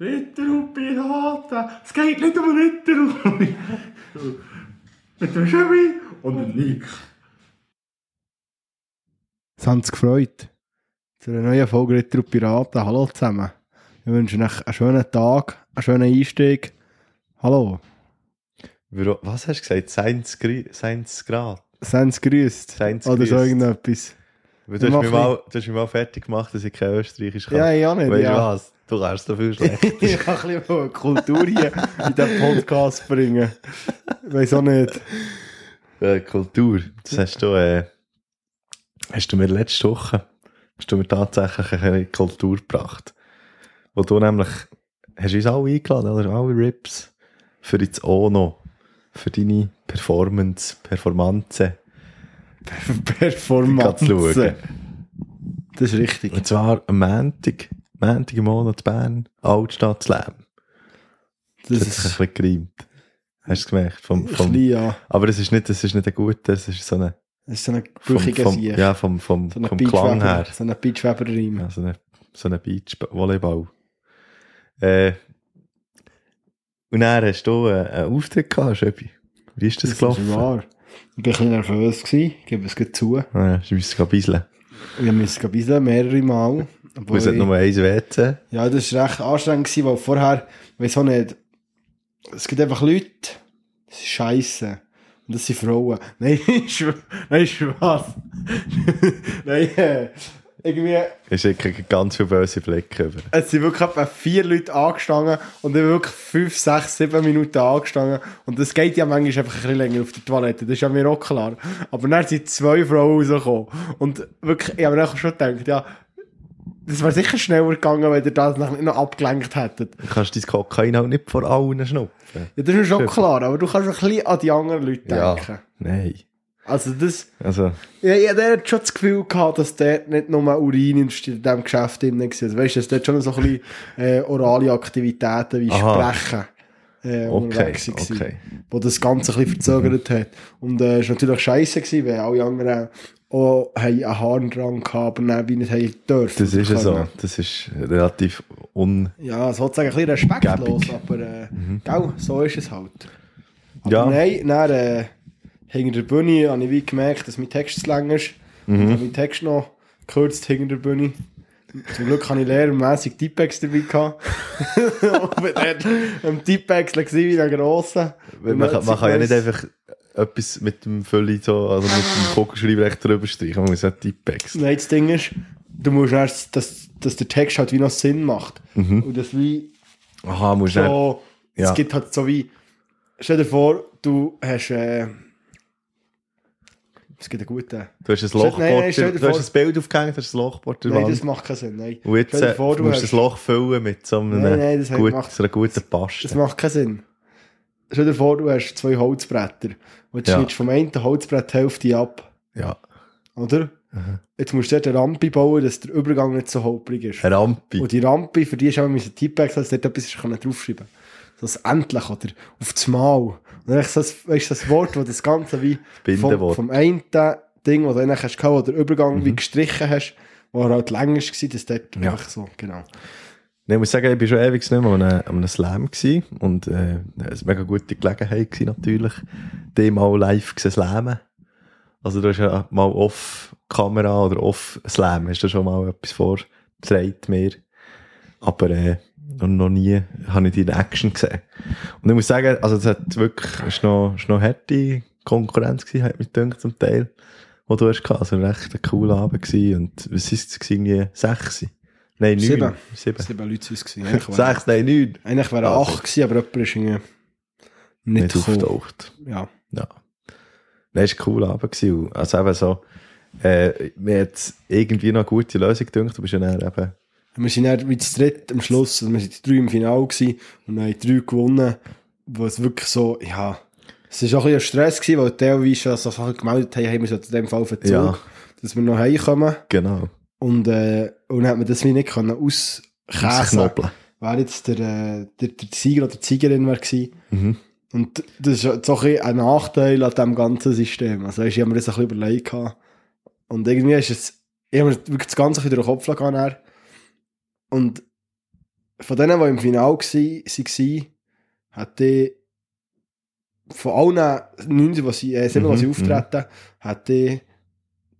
Ritter und Piraten, es geht nicht um Ritter und... Mit dem Chevy und dem Nick. Es hat uns gefreut. Zu einer neuen Folge Ritter und Piraten. Hallo zusammen. Wir wünschen euch einen schönen Tag, einen schönen Einstieg. Hallo. Was hast du gesagt? Seins, Gri- Seins Grad? Seien Sie grüßt. Seins Oder so grüßt. Du hast, mich mal, du hast mich mal fertig gemacht, dass ich kein Österreichisch kann. Ja, ich auch nicht. Weißt du ja. was? Du so viel schlecht. ich kann ein bisschen Kultur hier in diesen Podcast bringen. Weiß auch nicht. äh, Kultur. Das hast du, äh, hast du mir letzte Woche, hast du mir tatsächlich eine Kultur gebracht. Wo du nämlich, hast du uns alle eingeladen, oder? Alle Rips. Für ins Ono. Für deine Performance, Performance. Performance. Das ist richtig. Und zwar am Montag, Montag im Monat Bern, Altstadt Slam. Das, Das, ist hat sich ein bisschen gereimt. Hast du es gemerkt? Vom, ein vom, bisschen, ja. aber das ist nicht, das ist nicht ein guter, das ist so eine, Das ist so ein brüchiger Sieg. ja, vom, vom, so ein vom Klang her. So ein Beachweber-Reim. Ja, so eine, so eine Beach-Volleyball. Äh, und dann hast du äh, einen Auftritt gehabt, Schöbi. Wie ist das, Das gelaufen? ist wahr. Ich war ein bisschen nervös, gewesen. ich gebe es gleich zu. Ja, du musst ein bisschen Wir müssen ein bisschen mehrere Mal. Obwohl es hat ich- nur eins WC. Ja, das war recht anstrengend, gewesen, weil vorher, weiß auch nicht, es gibt einfach Leute, das ist scheiße. Und das sind Frauen. Nein, nein, Spaß. nein, äh, irgendwie, Es sind ganz viele böse Blicke über. es sind wirklich etwa vier Leute angestanden und ich bin wirklich fünf, sechs, sieben Minuten angestanden. Und das geht ja manchmal einfach ein bisschen länger auf der Toilette, das ist ja mir auch klar. Aber dann sind zwei Frauen rausgekommen. Und wirklich, ich habe mir dann schon gedacht, ja, das wäre sicher schneller gegangen, wenn ihr das nicht noch abgelenkt hättet. Du kannst dein Kokain auch nicht vor allen schnupfen. Ja, das ist mir schon klar, aber du kannst ein bisschen an die anderen Leute Ja. denken. Nein. Also das, Also, ja, ich hatte schon das Gefühl gehabt, dass dort nicht nur Urin in diesem Geschäft drin war. Also, weißt du, dass dort schon so ein bisschen äh, orale Aktivitäten wie Aha. Sprechen äh, okay, unterwegs waren, okay. wo das Ganze ein bisschen verzögert hat. Und äh, es war natürlich scheiße, gewesen, weil alle anderen auch haben einen Harndrang gehabt, aber dann wie nicht haben dürfen. Das ist ja so. können. Das ist relativ un... Ja, sozusagen ein bisschen respektlos, Gäbig. aber äh, gell, so ist es halt. Aber Ja. nein, dann, äh, hinter der Bühne habe ich wie gemerkt, dass mein Text zu lang ist. Und habe meinen Text noch gekürzt hinter der Bühne. Zum Glück hatte ich lehrermässig Tippex dabei. gehabt. und dort am Tippex gewesen wie ein grosser. Man, man, kann- man kann ja nicht einfach etwas mit dem Fülli so, also mit dem Kugelschreiber echt drüber streichen. Man muss ja Tippex. Nein, das Ding ist, du musst erst, dass, dass der Text halt wie noch Sinn macht. Und das wie Aha, musst so, ja. es gibt halt so wie, stell dir vor, du hast, äh, es gibt einen guten, Du hast ein Lochboard, nein, du hast ein Bild aufgehängt, hast ein Lochboard nein, das macht keinen Sinn, nein. Und jetzt äh, vor, du musst hast- das Loch füllen mit so einem Nein, nein, das gut, macht- so einer guten Das Paste. macht keinen Sinn. Stell dir vor, du hast zwei Holzbretter und du Ja. schneidest vom einen Holzbrett die Hälfte ab, Ja. oder? Jetzt musst du dort eine Rampe bauen, dass der Übergang nicht so holprig ist. Eine Rampe. Und die Rampe, für die ist auch ein Tippex, dass du dort etwas draufschreiben So das Endlich oder auf das Mal. Dann ist das, das Wort, wo das Ganze wie vom, vom einen Ding, wo du eigentlich hast, gehabt, wo der Übergang Mhm. wie gestrichen hast, wo er halt länger war, das dort Ja. so, genau. Nee, ich muss sagen, ich war schon ewig nicht mehr an einem, an einem Slam gewesen. und äh, es war eine mega gute Gelegenheit gewesen, natürlich, die mal live zu slammen. Also du hast ja mal off-Kamera oder off-Slam, hast du schon mal etwas vorgetragen mir. Aber äh, noch noch nie habe ich die in Action gesehen. Und ich muss sagen, also es hat wirklich, es ist noch, es ist noch harte Konkurrenz gewesen, hat mich gedacht, zum Teil, wo du hast gehabt. Also recht ein cooler Abend gewesen. Und was ist es gewesen? Irgendwie sechs? Nein, neun. Sieben. Sieben. Sieben Leute waren es. gewesen. Sechs, nein, neun. Eigentlich wären Also. acht gewesen, aber jemand ist irgendwie nicht, Nicht auftaucht. Ja. Ja. Nein, es war ein cooler Abend. gewesen. Also eben so, äh, mir hat irgendwie noch eine gute Lösung gedacht. Du bist ja dann eben, Wir sind dann wie zu dritt am Schluss, also wir sind die drei im Finale gewesen und haben drei gewonnen, wo es wirklich so, ja, es war auch ein bisschen Stress gewesen, weil teilweise schon so Sachen gemeldet haben, haben wir so in dem Fall Verzug, Ja. dass wir noch heimkommen genau, und, äh, und dann hat man das wie nicht können auskäsen, wer jetzt der, äh, der, der Sieger oder die Siegerin war gewesen. Mhm. Und das ist so ein, ein Nachteil an diesem ganzen System. Also, ich habe mir das ein bisschen überlegt. Und irgendwie ist es, ich habe mir wirklich das Ganze durch den Kopf gegangen. Und von denen, die im Finale waren, hat die von allen 19, die sie, äh, 7, die Mhm, sie auftreten, hat die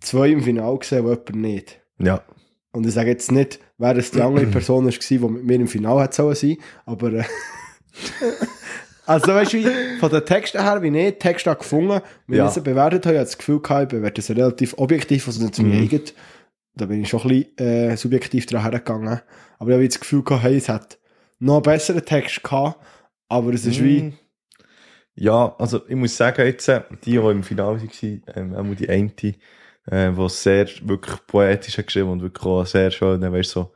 zwei im Finale gesehen, und jemand nicht. Ja. Und ich sage jetzt nicht, wer es die andere Person war, die mit mir im Finale hat sollen sein, aber äh, also weißt du, wie, von den Texten her, wie ich die Texte habe gefunden, wenn Ja. ich sie bewertet habe, ich habe das Gefühl gehabt, ich bewerte sie relativ objektiv, also nicht zu mir Mhm. eigen. Da bin ich schon ein bisschen äh, subjektiv dran hergegangen. Aber ich habe das Gefühl gehabt, hey, es hat noch einen besseren Text gehabt, aber es ist wie, Mm. Ja, also ich muss sagen, jetzt, äh, die, die im Finale waren, ähm, auch die eine, äh, die sehr wirklich poetisch hat geschrieben und wirklich auch sehr schön, weißt du, so,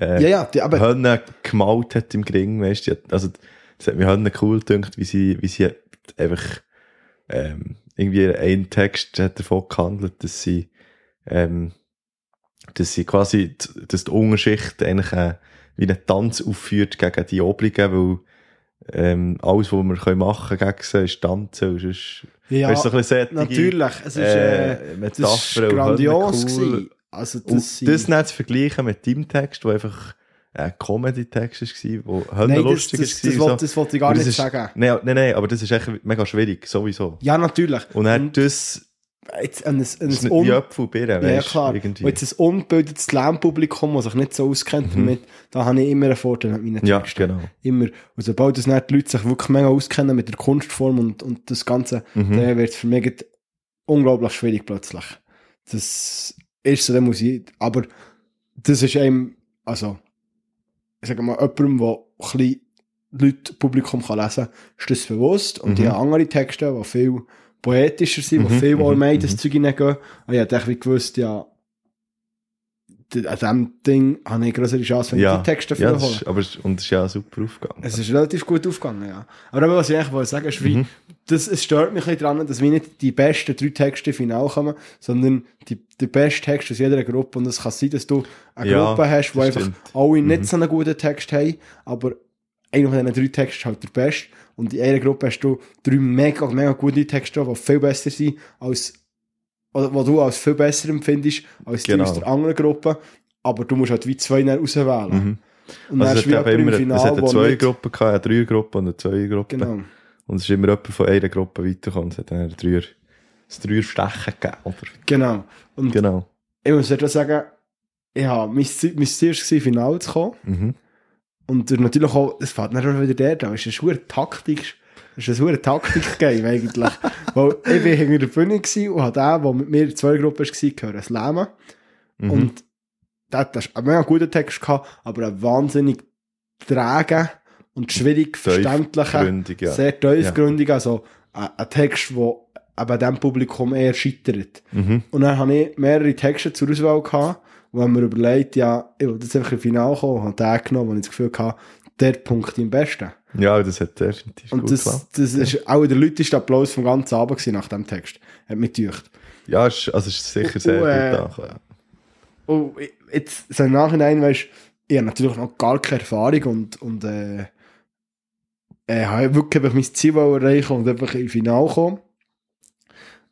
äh, ja, ja, die, aber Hönne gemalt hat im Gring, weißt du, also, das hat mir Hönne cool gedacht, wie sie, wie sie einfach, ähm, irgendwie ein Text hat davon gehandelt, dass sie, ähm, dass sie quasi, dass die Unterschicht eigentlich, äh, wie einen Tanz aufführt gegen die Obligen, weil, ähm, alles, was wir können machen gegen sie, ist tanzen, und sonst, ja, weißt so ein bisschen solche, natürlich, es ist, äh, äh, das ist und grandios cool. gewesen. Also das, Und das nicht zu vergleichen mit deinem Text, der einfach ein Comedy-Text war, der Nein, lustig das, das, war. das, so. wollte, das wollte ich gar nicht ist- sagen. Nein, nein, nein, aber das ist echt mega schwierig, sowieso. Ja, natürlich. Und dann das, jetzt ein, ein, das ein un- ja, klar. irgendwie. Und jetzt ein ungebildetes Lernpublikum, das sich nicht so auskennt Mhm. damit, da habe ich immer einen Vorteil mit meinen ja, Texten. genau. Immer. Und sobald das nicht die Leute sich wirklich mega auskennen mit der Kunstform und, und das Ganze, Mhm. dann wird es für mich unglaublich schwierig plötzlich. Das ist so, dann muss ich, aber das ist einem, also, ich sage mal, jemandem, der ein bisschen Leute, Publikum kann lesen kann, ist das bewusst. Und Mhm. die haben andere Texte, die viel poetischer sind, die Mhm, viel mhm, allgemein das mhm. Zeug hineingehen. Und ich hätte wie gewusst, ja, an diesem Ding habe ich eine größere Chance, wenn Ja, ich die Texte ja, dafür das hole. aber es- und es ist ja super aufgegangen. Es ist relativ gut aufgegangen, ja. Aber was ich eigentlich wollte sagen, ist, wie, Mhm. das, es stört mich ein bisschen daran, dass wir nicht die besten drei Texte im Finale kommen, sondern die, die besten Texte aus jeder Gruppe. Und es kann sein, dass du eine Ja, Gruppe hast, wo einfach stimmt. alle nicht Mhm. so einen guten Text haben, aber einer von diesen drei Texten ist halt der beste. Und in einer Gruppe hast du drei mega, mega gute Texte, die viel besser sind, als, oder die du als viel besser empfindest, als die Genau. aus der anderen Gruppe. Aber du musst halt wie zwei dann auswählen. Mhm. Und dann Also hast es du wie hat immer, es Finale, hat eine Gruppen gehabt, eine Dreiergruppe und eine Zweiergruppe. Genau. Und es ist immer jemand von einer Gruppe weitergekommen. Es hat dann Dreier, ein Dreierstechen gegeben, oder? Genau. Und Genau. ich muss etwas sagen, ja, mein Ziel, mein Ziel war, Finale zu kommen. Mhm. Und natürlich auch, es fällt nicht schon wieder der da, es ist eine Taktik, es ist eine hohe Taktik-Game eigentlich. Weil ich war hinter der Bühne und habe den, der mit mir in zwei Gruppen war, gehört, Slammen. Mhm. Und der hat einen mega guten Text gehabt, aber einen wahnsinnig trägen und schwierig verständlichen, ja. sehr tiefgründigen, also ein, ein Text, der eben diesem Publikum eher scheitert. Mhm. Und dann habe ich mehrere Texte zur Auswahl gehabt, wo ich mir überlegt, ja, ich will jetzt einfach im Finale kommen, habe den genommen, wo ich das Gefühl hatte, der Punkt im besten. Ja, das hat definitiv Und das, geklappt. das ist auch der lauteste Applaus vom ganzen Abend gewesen nach dem Text. Hat mich gedacht. Ja, es ist, also es ist sicher sehr Und, gut äh. Und ich- jetzt, so im Nachhinein, weißt ich habe natürlich noch gar keine Erfahrung und, und äh, äh, habe wirklich einfach mein Ziel erreichen und einfach ins Finale kommen.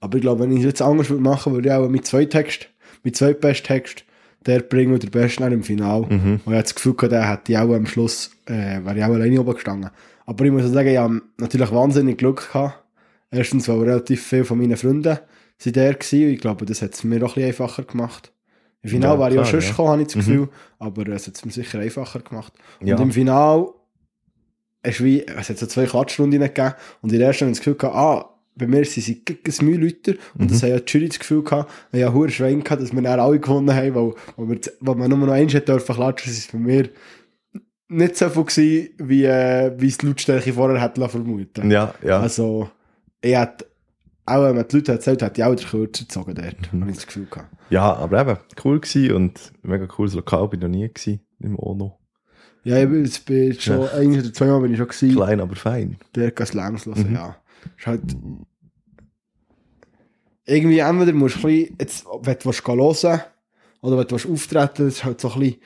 Aber ich glaube, wenn ich es jetzt anders würde machen, würde ich auch mit zwei Text, mit zwei besten Text, der bringen und der Beste dann im Finale. Mhm. Und ich habe das Gefühl der hätte ich auch am Schluss, äh, wäre ich auch alleine oben gestanden. Aber ich muss sagen, ich habe natürlich wahnsinnig Glück gehabt. Erstens, weil relativ viele von meinen Freunden sind der gewesen. und Ich glaube, das hat es mir auch ein bisschen einfacher gemacht. Im Finale Ja, wäre ich auch schon ja. gekommen, habe ich das Mhm. Gefühl. Aber es hat es mir sicher einfacher gemacht. Und Ja. im Finale, es, wie, es hat so zwei Klatschrunden gegeben. Und in der ersten habe ich das Gefühl gehabt, ah, bei mir sind sie gegen das. Und Mhm. das hat ja die Jury das Gefühl gehabt, habe einen Schwein gehabt, dass wir dann alle gewonnen haben, weil, weil, wir, weil man nur noch eins dürfen klatschen, ist es bei mir nicht so viel gewesen, wie, äh, wie es die Lautstärke vorher hätte vermuten. Ja, ja. Also, ich hätte, auch wenn man die Leute erzählt hat, die auch den Kürzer gezogen dort, Mhm. habe ich das Gefühl gehabt. ja, aber eben, cool gewesen und mega cooles Lokal, bin ich noch nie gewesen, im Ono. Ja, ich bin, schon, ein oder zweimal bin ich schon gewesen. Klein, aber fein. Dort Slams hören, Mhm. ja. Ist halt... Irgendwie entweder musst du ein bisschen, jetzt, wenn du willst hören oder wenn du auftreten das ist halt so ein bisschen,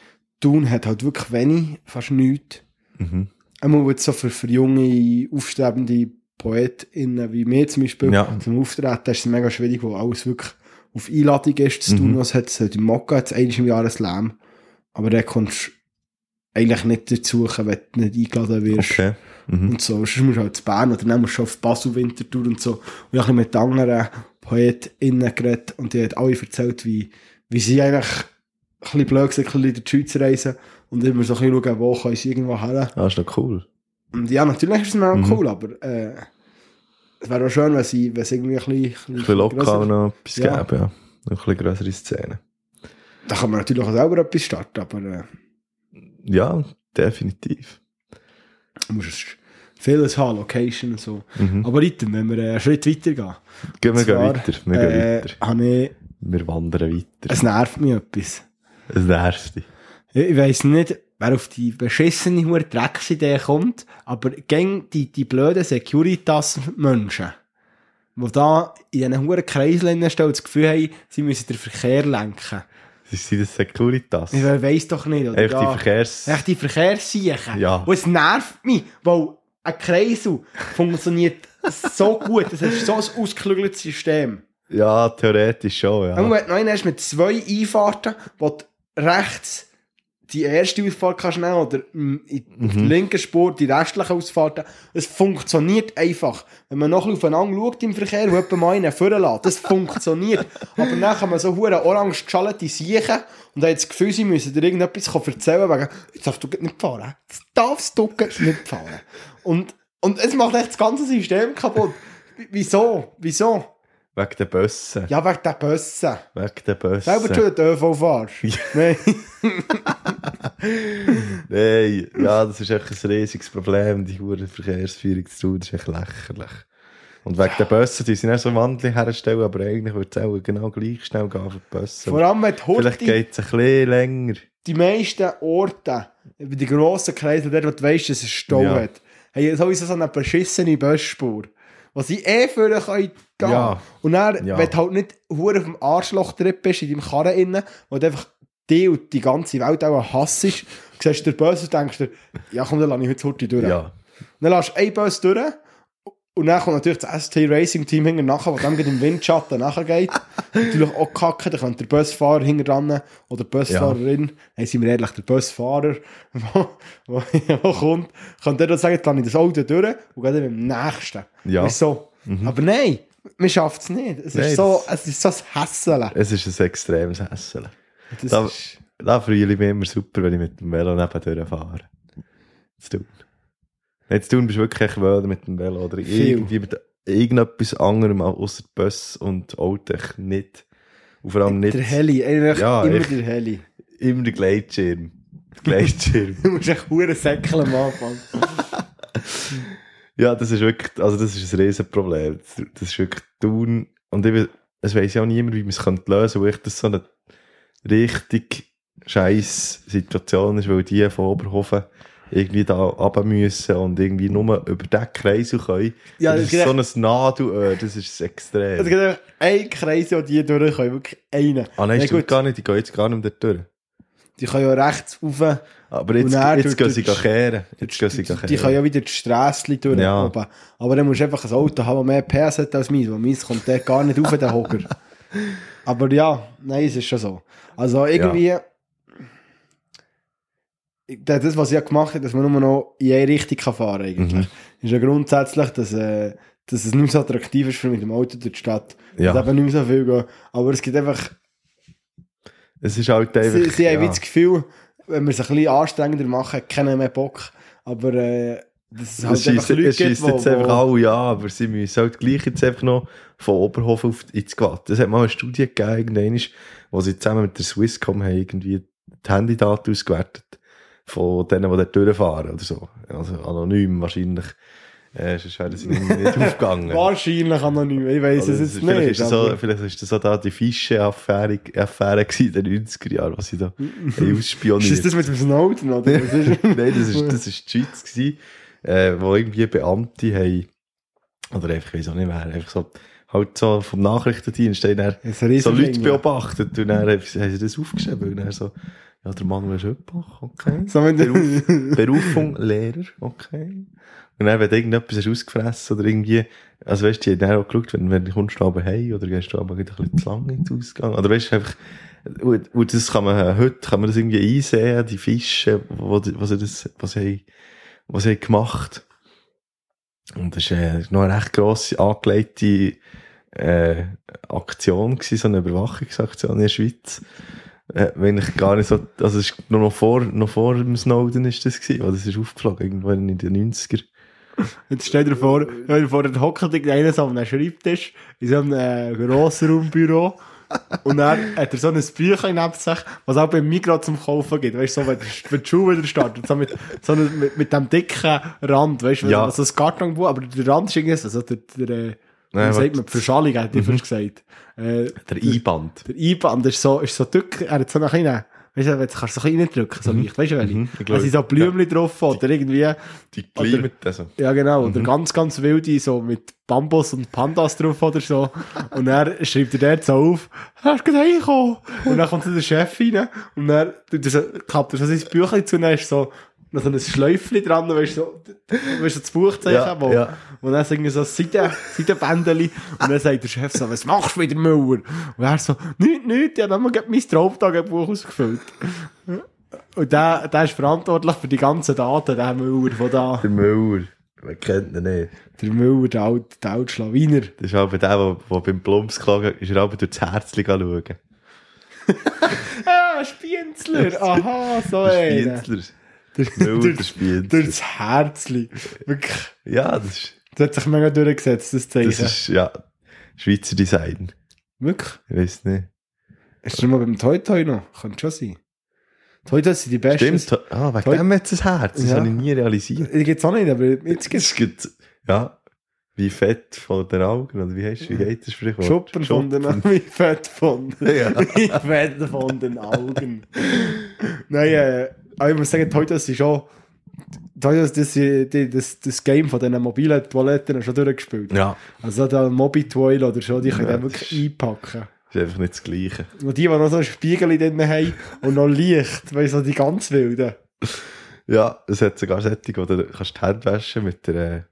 Tun hat halt wirklich wenig, fast nichts. Mhm. Einmal wird so für, für junge, aufstrebende PoetInnen wie mir zum Beispiel, Ja. zum Auftreten ist es mega schwierig, wo alles wirklich auf Einladung ist zu tun, Mhm. was hat es halt im Mokka, jetzt einmal im Jahr ein Slam. Aber dann kommst eigentlich nicht dazu wenn du nicht eingeladen wirst. Okay. Mhm. Und so, sonst musst du halt zu Bern oder dann musst du auf Basel Winterthur und so. Und ich habe bisschen mit anderen PoetInnen geredet und die haben alle erzählt, wie, wie sie eigentlich ein bisschen blöd sind, ein bisschen in die Schweiz reisen und immer so ein bisschen schauen, wo können sie irgendwo her. Ah, ist doch cool. Und ja, natürlich ist es mir auch Mhm. cool, aber äh, es wäre auch schön, wenn sie, wenn sie irgendwie ein bisschen, Ein bisschen lokal grösser- noch etwas Ja. geben, ja. Ein bisschen grössere Szene. Da kann man natürlich auch selber etwas starten, aber äh, Ja, definitiv. du musst es vieles haben, Location und so. Mhm. Aber weiter, wenn wir einen Schritt weiter gehen. Gehen wir zwar, weiter. Wir gehen äh, weiter. ich, Wir wandern weiter. es nervt mich etwas. Das nervt dich. Ich, ich weiss nicht, wer auf die beschissene hure Drecksidee kommt, aber gegen die, die blöden Securitas-Menschen, die da in diesen huren Kreiseln stehen das Gefühl haben, sie müssen den Verkehr lenken. Das sind das Securitas. Ich weiss doch nicht, oder? Einfach die. Verkehrs... Echt die Verkehrssiechen. Ja. Und es nervt mich, weil ein Kreisel funktioniert so gut. Das ist so ein ausgeklügeltes System. Ja, theoretisch schon, ja. Und wenn du noch einen hast mit zwei Einfahrten, wo du rechts die erste Ausfahrt kannst nehmen oder mm, in, auf der linken Spur die restlichen Ausfahrten. Es funktioniert einfach. Wenn man noch ein bisschen aufeinander schaut im Verkehr und jemand mal einen vorne lässt, das funktioniert. Aber dann kann man so hure orange geschallete siechen und haben das Gefühl, sie müssen dir irgendetwas erzählen wegen, jetzt darfst du nicht fahren. Jetzt darfst du nicht fahren. Und, und es macht echt das ganze System kaputt. Wieso? Wieso? Wegen den Bussen. Ja, wegen der Bussen. Wegen den Bussen. Selber du den ÖV fahrst. Nein. Nein, ja, das ist echt ein riesiges Problem, die hure Verkehrsführung zu tun, das ist echt lächerlich. Und wegen den Bussen, die sind auch so Wandel herstellen, aber eigentlich würde es auch genau gleich schnell gehen für die Bussen. Vor allem, wenn die Vielleicht Horti, geht es ein bisschen länger. die meisten Orte, bei den grossen Kreisen, dort, wo du weißt, dass es Stau Ja. hat, haben sowieso so eine beschissene Busspur. Wo sie eh vorne können gehen Ja. Und dann, Ja. wenn du halt nicht hure auf dem Arschloch-Trip bist, in deinem Karren innen, wo du einfach die und die ganze Welt auch hassst, siehst du den Bus und denkst dir, ja komm, dann lasse ich heute Horti durch. Ja. Dann lässt du einen Bus durch und dann kommt natürlich das ST Racing Team hinten nachher, das dann im Windschatten nachher geht. natürlich auch kacke, da könnte der Busfahrer hinten dran oder die Busfahrerin, hey, sind wir ehrlich, der Busfahrer, der kommt, kann der dann sagen, lasse ich das Auto durch und gehe dann beim nächsten. Ja. So. Aber nein, man schafft es nicht. Es Nein, ist so, es ist so ein Hässeln. Es ist ein extremes Hässeln. Das Da, ist, da fühle ich mich immer super, wenn ich mit dem Velo nebendurch fahre. Zu tun. Tun, bist du wirklich echt mit dem Velo oder Viel. irgendwie mit irgendetwas anderem außer Bus und Auto nicht. Und vor allem nicht der Heli, eigentlich Ja, immer echt. der Heli. immer der Gleitschirm. Der Gleitschirm. Du musst echt hure säckeln am Anfang. ja, das ist wirklich, also das ist ein Riesenproblem. Das, ist wirklich tun. Und ich, es weiss ja auch niemand, wie man es könnte lösen, weil echt das so eine richtig scheiß Situation ist, weil die von Oberhofen irgendwie da runter müssen und irgendwie nur über den Kreis können. Ja, das das ist so ein Nadelöhr, das ist extrem. Es gibt einfach einen Kreis, wo die durch können, wirklich einen. ah nein, Ja, stimmt gar nicht, die gehen jetzt gar nicht mehr dort durch. Die können ja rechts rauf. Aber jetzt, jetzt gehen sie kehren. Jetzt gehen sie Die, die kehren. können ja wieder die Strasse durch Ja. oben. Aber dann musst du einfach ein Auto haben, das mehr PS hat als meins. Weil meins kommt der gar nicht auf, den Hocker. Aber ja, nein, es ist schon so. Also irgendwie... Das, was ich ja gemacht habe, dass man nur noch in eine Richtung kann fahren kann, eigentlich. Mhm. Ist ja grundsätzlich, dass, äh, dass es nicht mehr so attraktiv ist für mit dem Auto durch die Stadt. Ja. Dass eben nicht mehr so viel gehen. Aber es gibt einfach Es ist halt einfach... Sie, sie haben ja. wie das Gefühl, wenn wir es ein bisschen anstrengender machen, keiner mehr Bock. Aber äh, dass es halt Es einfach Leute es schießt jetzt einfach wo, alle ja, aber sie müssen halt gleich jetzt einfach noch von Oberhofen auf ins Gwatt. Es hat mal eine Studie gegeben, irgendwann, wo sie zusammen mit der Swisscom haben irgendwie die Handydaten ausgewertet von denen, die dort durchfahren oder so. Also anonym wahrscheinlich. Äh, sonst wären sie nicht, nicht aufgegangen. wahrscheinlich anonym, ich weiß es jetzt vielleicht, nicht. ist das so, vielleicht ist das so da die Fische-Affäre Affäre in den 90er Jahren, was sie da ausspioniert ist das mit dem Snowden? Oder? was ist- Nein, das ist, das ist die Schweiz gewesen, äh, wo irgendwie Beamte haben, oder einfach, ich weiß auch nicht wer, einfach so, halt so vom Nachrichtendienst, haben so Leute beobachtet und dann haben sie das aufgeschrieben und dann so, ja, der Manuel Schöppach, okay. So Beruf, Berufung Lehrer, okay. Und dann, wenn irgendetwas hast ausgefressen oder irgendwie, also weißt du, die haben auch geschaut, wenn, wenn du kommst du aber heim oder gehst du aber ein bisschen zu lange ins Ausgang, oder weißt du, einfach, Und, und das kann man, heute kann man das irgendwie einsehen, die Fische, wo, was sie das, was sie, was sie gemacht. Und das ist, äh, noch eine recht grosse, angelegte, äh, Aktion gewesen, so eine Überwachungsaktion in der Schweiz. Äh, wenn ich gar nicht so, also es ist nur noch vor, noch vor dem Snowden ist das gewesen, weil das ist aufgeflogen, irgendwann in den 90er. Jetzt stell dir vor, stell dir vor, dann hockt einer so an einem Schreibtisch in so einem äh, Grossraumbüro und dann hat er so ein Büchlein neben sich, was auch beim Migros zum Kaufen gibt. Weißt du, so, wenn, wenn die Schule wieder startet, so mit, so einem, mit, mit dem dicken Rand, weißt du, Ja. so ein Kartonbuch, aber der Rand ist irgendwie so, also der, der, äh, Nein, sagt man, Verschallung, hat ich fast gesagt. Äh, Der Einband. der Einband ist so, ist so dick, er hat so nach hinten, weißt du, jetzt kannst du so ein reindrücken, so leicht, weißt du, welche? Mhm, Da sind so Blümchen drauf oder irgendwie, Die Gleimet, also. ja, genau. Mhm. Oder ganz, ganz wilde, so mit Bambus und Pandas drauf oder so. Und dann schreibt er dort so auf, hast du gerade reingekommen? Und dann kommt so der Chef rein und dann er klappt er so sein Büchlein zu und dann ist so, noch so ein Schläufchen dran, weißt du, so, weißt du, das Buchzeichen, Ja, wo, ja. und dann irgendwie so ein Seiten, Seitenbändeli und dann sagt der Chef so, was machst du wieder, Müller? Und er so, nichts, nichts, ich habe nochmal gerade mein Traumtagebuch ausgefüllt. Und der, der ist verantwortlich für die ganzen Daten, der Müller von da. Der Müller. Wer kennt ihn nicht? Der Müller, der alte, der alte Schlawiner. Das ist aber der, der, der beim Plumps geklagen ist, er aber durch das Herzchen schauen. Ah, Spienzler! Aha, so einer. Spienzler. Spienzler. durch das Herzli. Wirklich. Ja, das ist, Das hat sich mega durchgesetzt, das Zeichen. das ist, ja, Schweizer Design. Wirklich? Ich weiß nicht. Ist das mal beim Toy Toy noch? Kann schon sein. Toy Toy sind die besten. Stimmt, ah, wegen Toll. dem hat es ein Herz. Das Ja. habe ich nie realisiert. Die gibt's auch nicht, aber jetzt Das gibt's gibt, ja, wie fett von den Augen, oder wie heißt, wie geht das Sprichwort? Schuppen von den Augen. Wie fett von, Ja. wie fett von den Augen. Nein, äh, aber ich muss sagen, Toy sind schon, das, die- das, das Game von diesen mobilen Toiletten schon durchgespielt. Ja, Also der Mobi-Toil oder so, die können Ja, das wirklich ist- einpacken. ist einfach nicht das Gleiche. Und die, die noch so ein Spiegel drin haben und noch Licht, du, so die ganz wilden. Ja, es hat sogar Sättig, wo du kannst die Hände waschen mit der,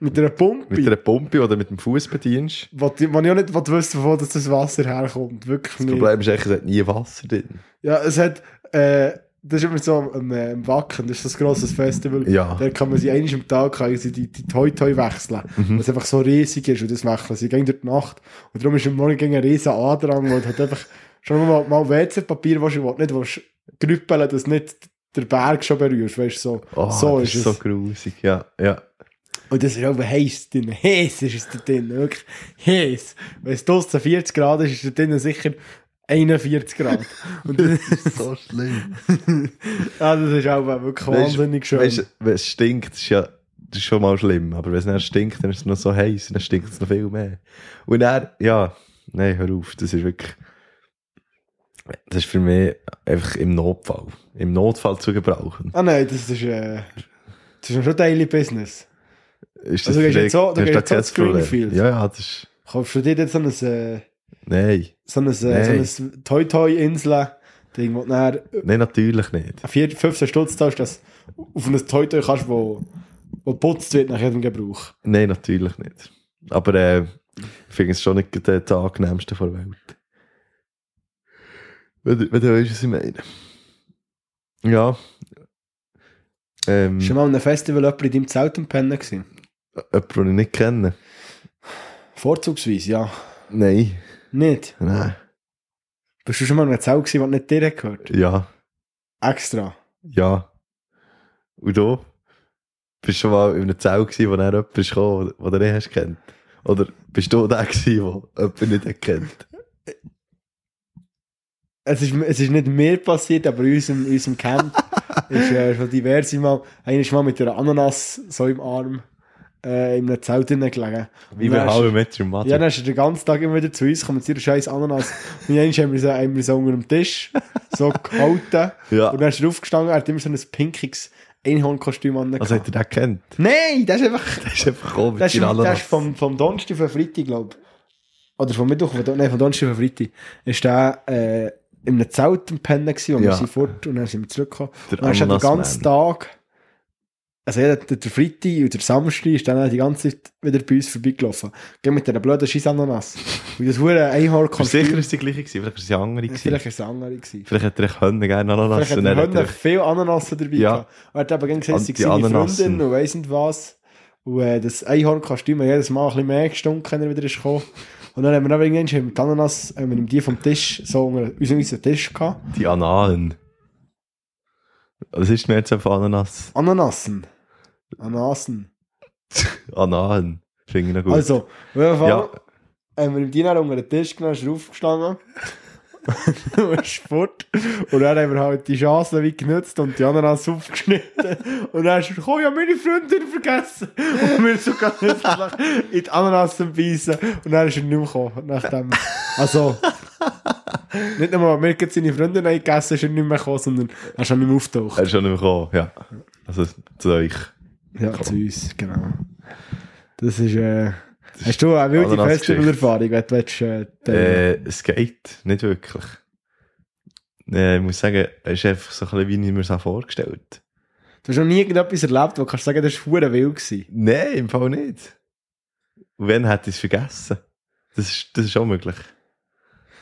Mit einer Pumpe. mit einer Pumpe oder mit dem Fuß bedienst. Wo die- wo ich auch nicht wissen, wovon dass das Wasser herkommt. Wirklich Das nicht. Problem ist echt, es hat nie Wasser drin. Ja, es hat, äh, das ist immer so am, äh, am Wacken, das ist das grosses Festival. Ja. Da kann man sie einmal am Tag kann sie die, die Toy Toy wechseln. Mhm. Es einfach so riesig ist und das wechseln sie gehen durch die Nacht. Und darum ist am Morgen ein riesen Andrang und hat einfach schon mal, mal WC-Papier, was du nicht willst, grüppeln, dass nicht der Berg schon berührst, weißt du, so. Oh, so das ist ist es. so grusig, ja, ja. Und das ist auch heiß drin. Heiß ist es da drin. Wirklich heiß. Wenn es draussen 40 Grad ist, ist es da drin sicher 41 Grad. Und das, so schlimm. ja, das ist auch wirklich wahnsinnig schön. Weißt, wenn es stinkt, ist ja das ist schon mal schlimm. Aber wenn es dann stinkt, dann ist es noch so heiß, dann stinkt es noch viel mehr. Und dann, ja, nein, hör auf, das ist wirklich, das ist für mich einfach im Notfall. Im Notfall zu gebrauchen. ah nein, das ist, äh, das ist schon Daily Business. Ist Also, du gehst jetzt so- du gehst jetzt so? Greenfield? Ja, ja, das ist, Kaufst du dir jetzt so ein, äh, nein, so ein, Nein. so ein Toy-Toy-Insel, Ding, wo dann nein, natürlich nicht. 4, 15 Stutz zahlst, dass du auf ein Toy-Toy kannst, wo, wo geputzt wird nach jedem Gebrauch. Nein, natürlich nicht. Aber äh, ich finde es schon nicht der, angenehmste der Welt. Wenn, du- wenn du weißt, was ich meine. Ja. Ähm, Schon mal an einem Festival jemand in deinem Zelt Pennen gewesen? jemand, den ich nicht kenne. Vorzugsweise, ja. Nein. Nicht? Nein. Bist du schon mal in einem Zelt gewesen, was nicht dir gehört? Ja. Extra. Ja. Und du? Bist du schon mal in einem Zelt gewesen, wo dann jemand ist gekommen, den du nicht hast kennt? Oder bist du der gewesen, der jemand nicht kennt? Es ist, es ist nicht mir passiert, aber in unserem, in unserem Camp ist äh, schon diverse Mal, einer mal mit einer Ananas so im Arm äh, in einem Zelt drinnen gelegen. Wie bei dann ist- How I Met Your Mother. Ja, dann ist er den ganzen Tag immer wieder zu uns gekommen mit ihrer scheiß Ananas. Und einmal haben wir so, haben wir so unter dem Tisch so gehalten. Ja. Und dann ist er aufgestanden, er hat immer so ein pinkiges Einhornkostüm an. Also hat er den kennt? Nein, das ist einfach... Das ist einfach mit Das ist, das ist vom, vom Donnerstag für Freitag, glaube ich. Oder vom Mittwoch, von, nein, vom Donnerstag für Freitag. Ist der äh, in einem Zelt am Pennen gewesen, und wir Ja. sind fort und dann sind wir zurückgekommen. Der Und dann ist er den ganzen. Tag also ja, der, der Freitag und der Samstag ist dann die ganze Zeit wieder bei uns vorbeigelaufen. Geh mit dieser blöden Scheissananas. Und das hure einhorn Aber sicher ist es die gleiche gewesen, vielleicht ist es die andere gewesen. Vielleicht ist es eine andere gewesen. Vielleicht hat er Hönne gerne Ananas. Vielleicht hat er viel Ananas dabei Ja. gehabt. Er hat eben gesagt, sie seine. Freundin und weiss nicht was. Und äh, das Einhornkostüm hat jedes Mal ein bisschen mehr gestunken, wenn er wieder ist gekommen. Und dann haben wir noch irgendwann wir die Ananas, haben wir ihm die vom Tisch, so unter unseren unseren Tisch gehabt. Die Analen. Was ist denn jetzt auf Ananas? Ananassen. Ananassen. Analen. Finde ich noch gut. Also, auf jeden Fall Ja. haben wir ihm die dann unter den Tisch genommen, ist er aufgestanden. fort. Und dann haben wir halt die Chance wie genutzt und die Ananas aufgeschnitten. Und dann ist er gekommen, ja, meine Freundin vergessen. Und wir sogar in die Ananas beißen. Und dann ist er nicht mehr gekommen. Nachdem, also, nicht nur, wir haben seine Freundin gegessen, ist er nicht mehr gekommen, sondern er ist schon nicht mehr auftaucht. er ist schon nicht mehr gekommen, ja. Also zu euch. Ja, zu uns, genau. Das ist, äh, hast du eine wilde. Festivalerfahrung, wenn du willst, äh? Äh, es geht nicht wirklich. Äh, ich muss sagen, es ist einfach so ein bisschen, wie ich mir das vorgestellt Du hast noch nie irgendetwas erlebt, wo du kannst sagen, das war verdammt wild. Gewesen. Nein, im Fall nicht. Und wenn, hätte ich es vergessen. Das ist, das ist auch möglich.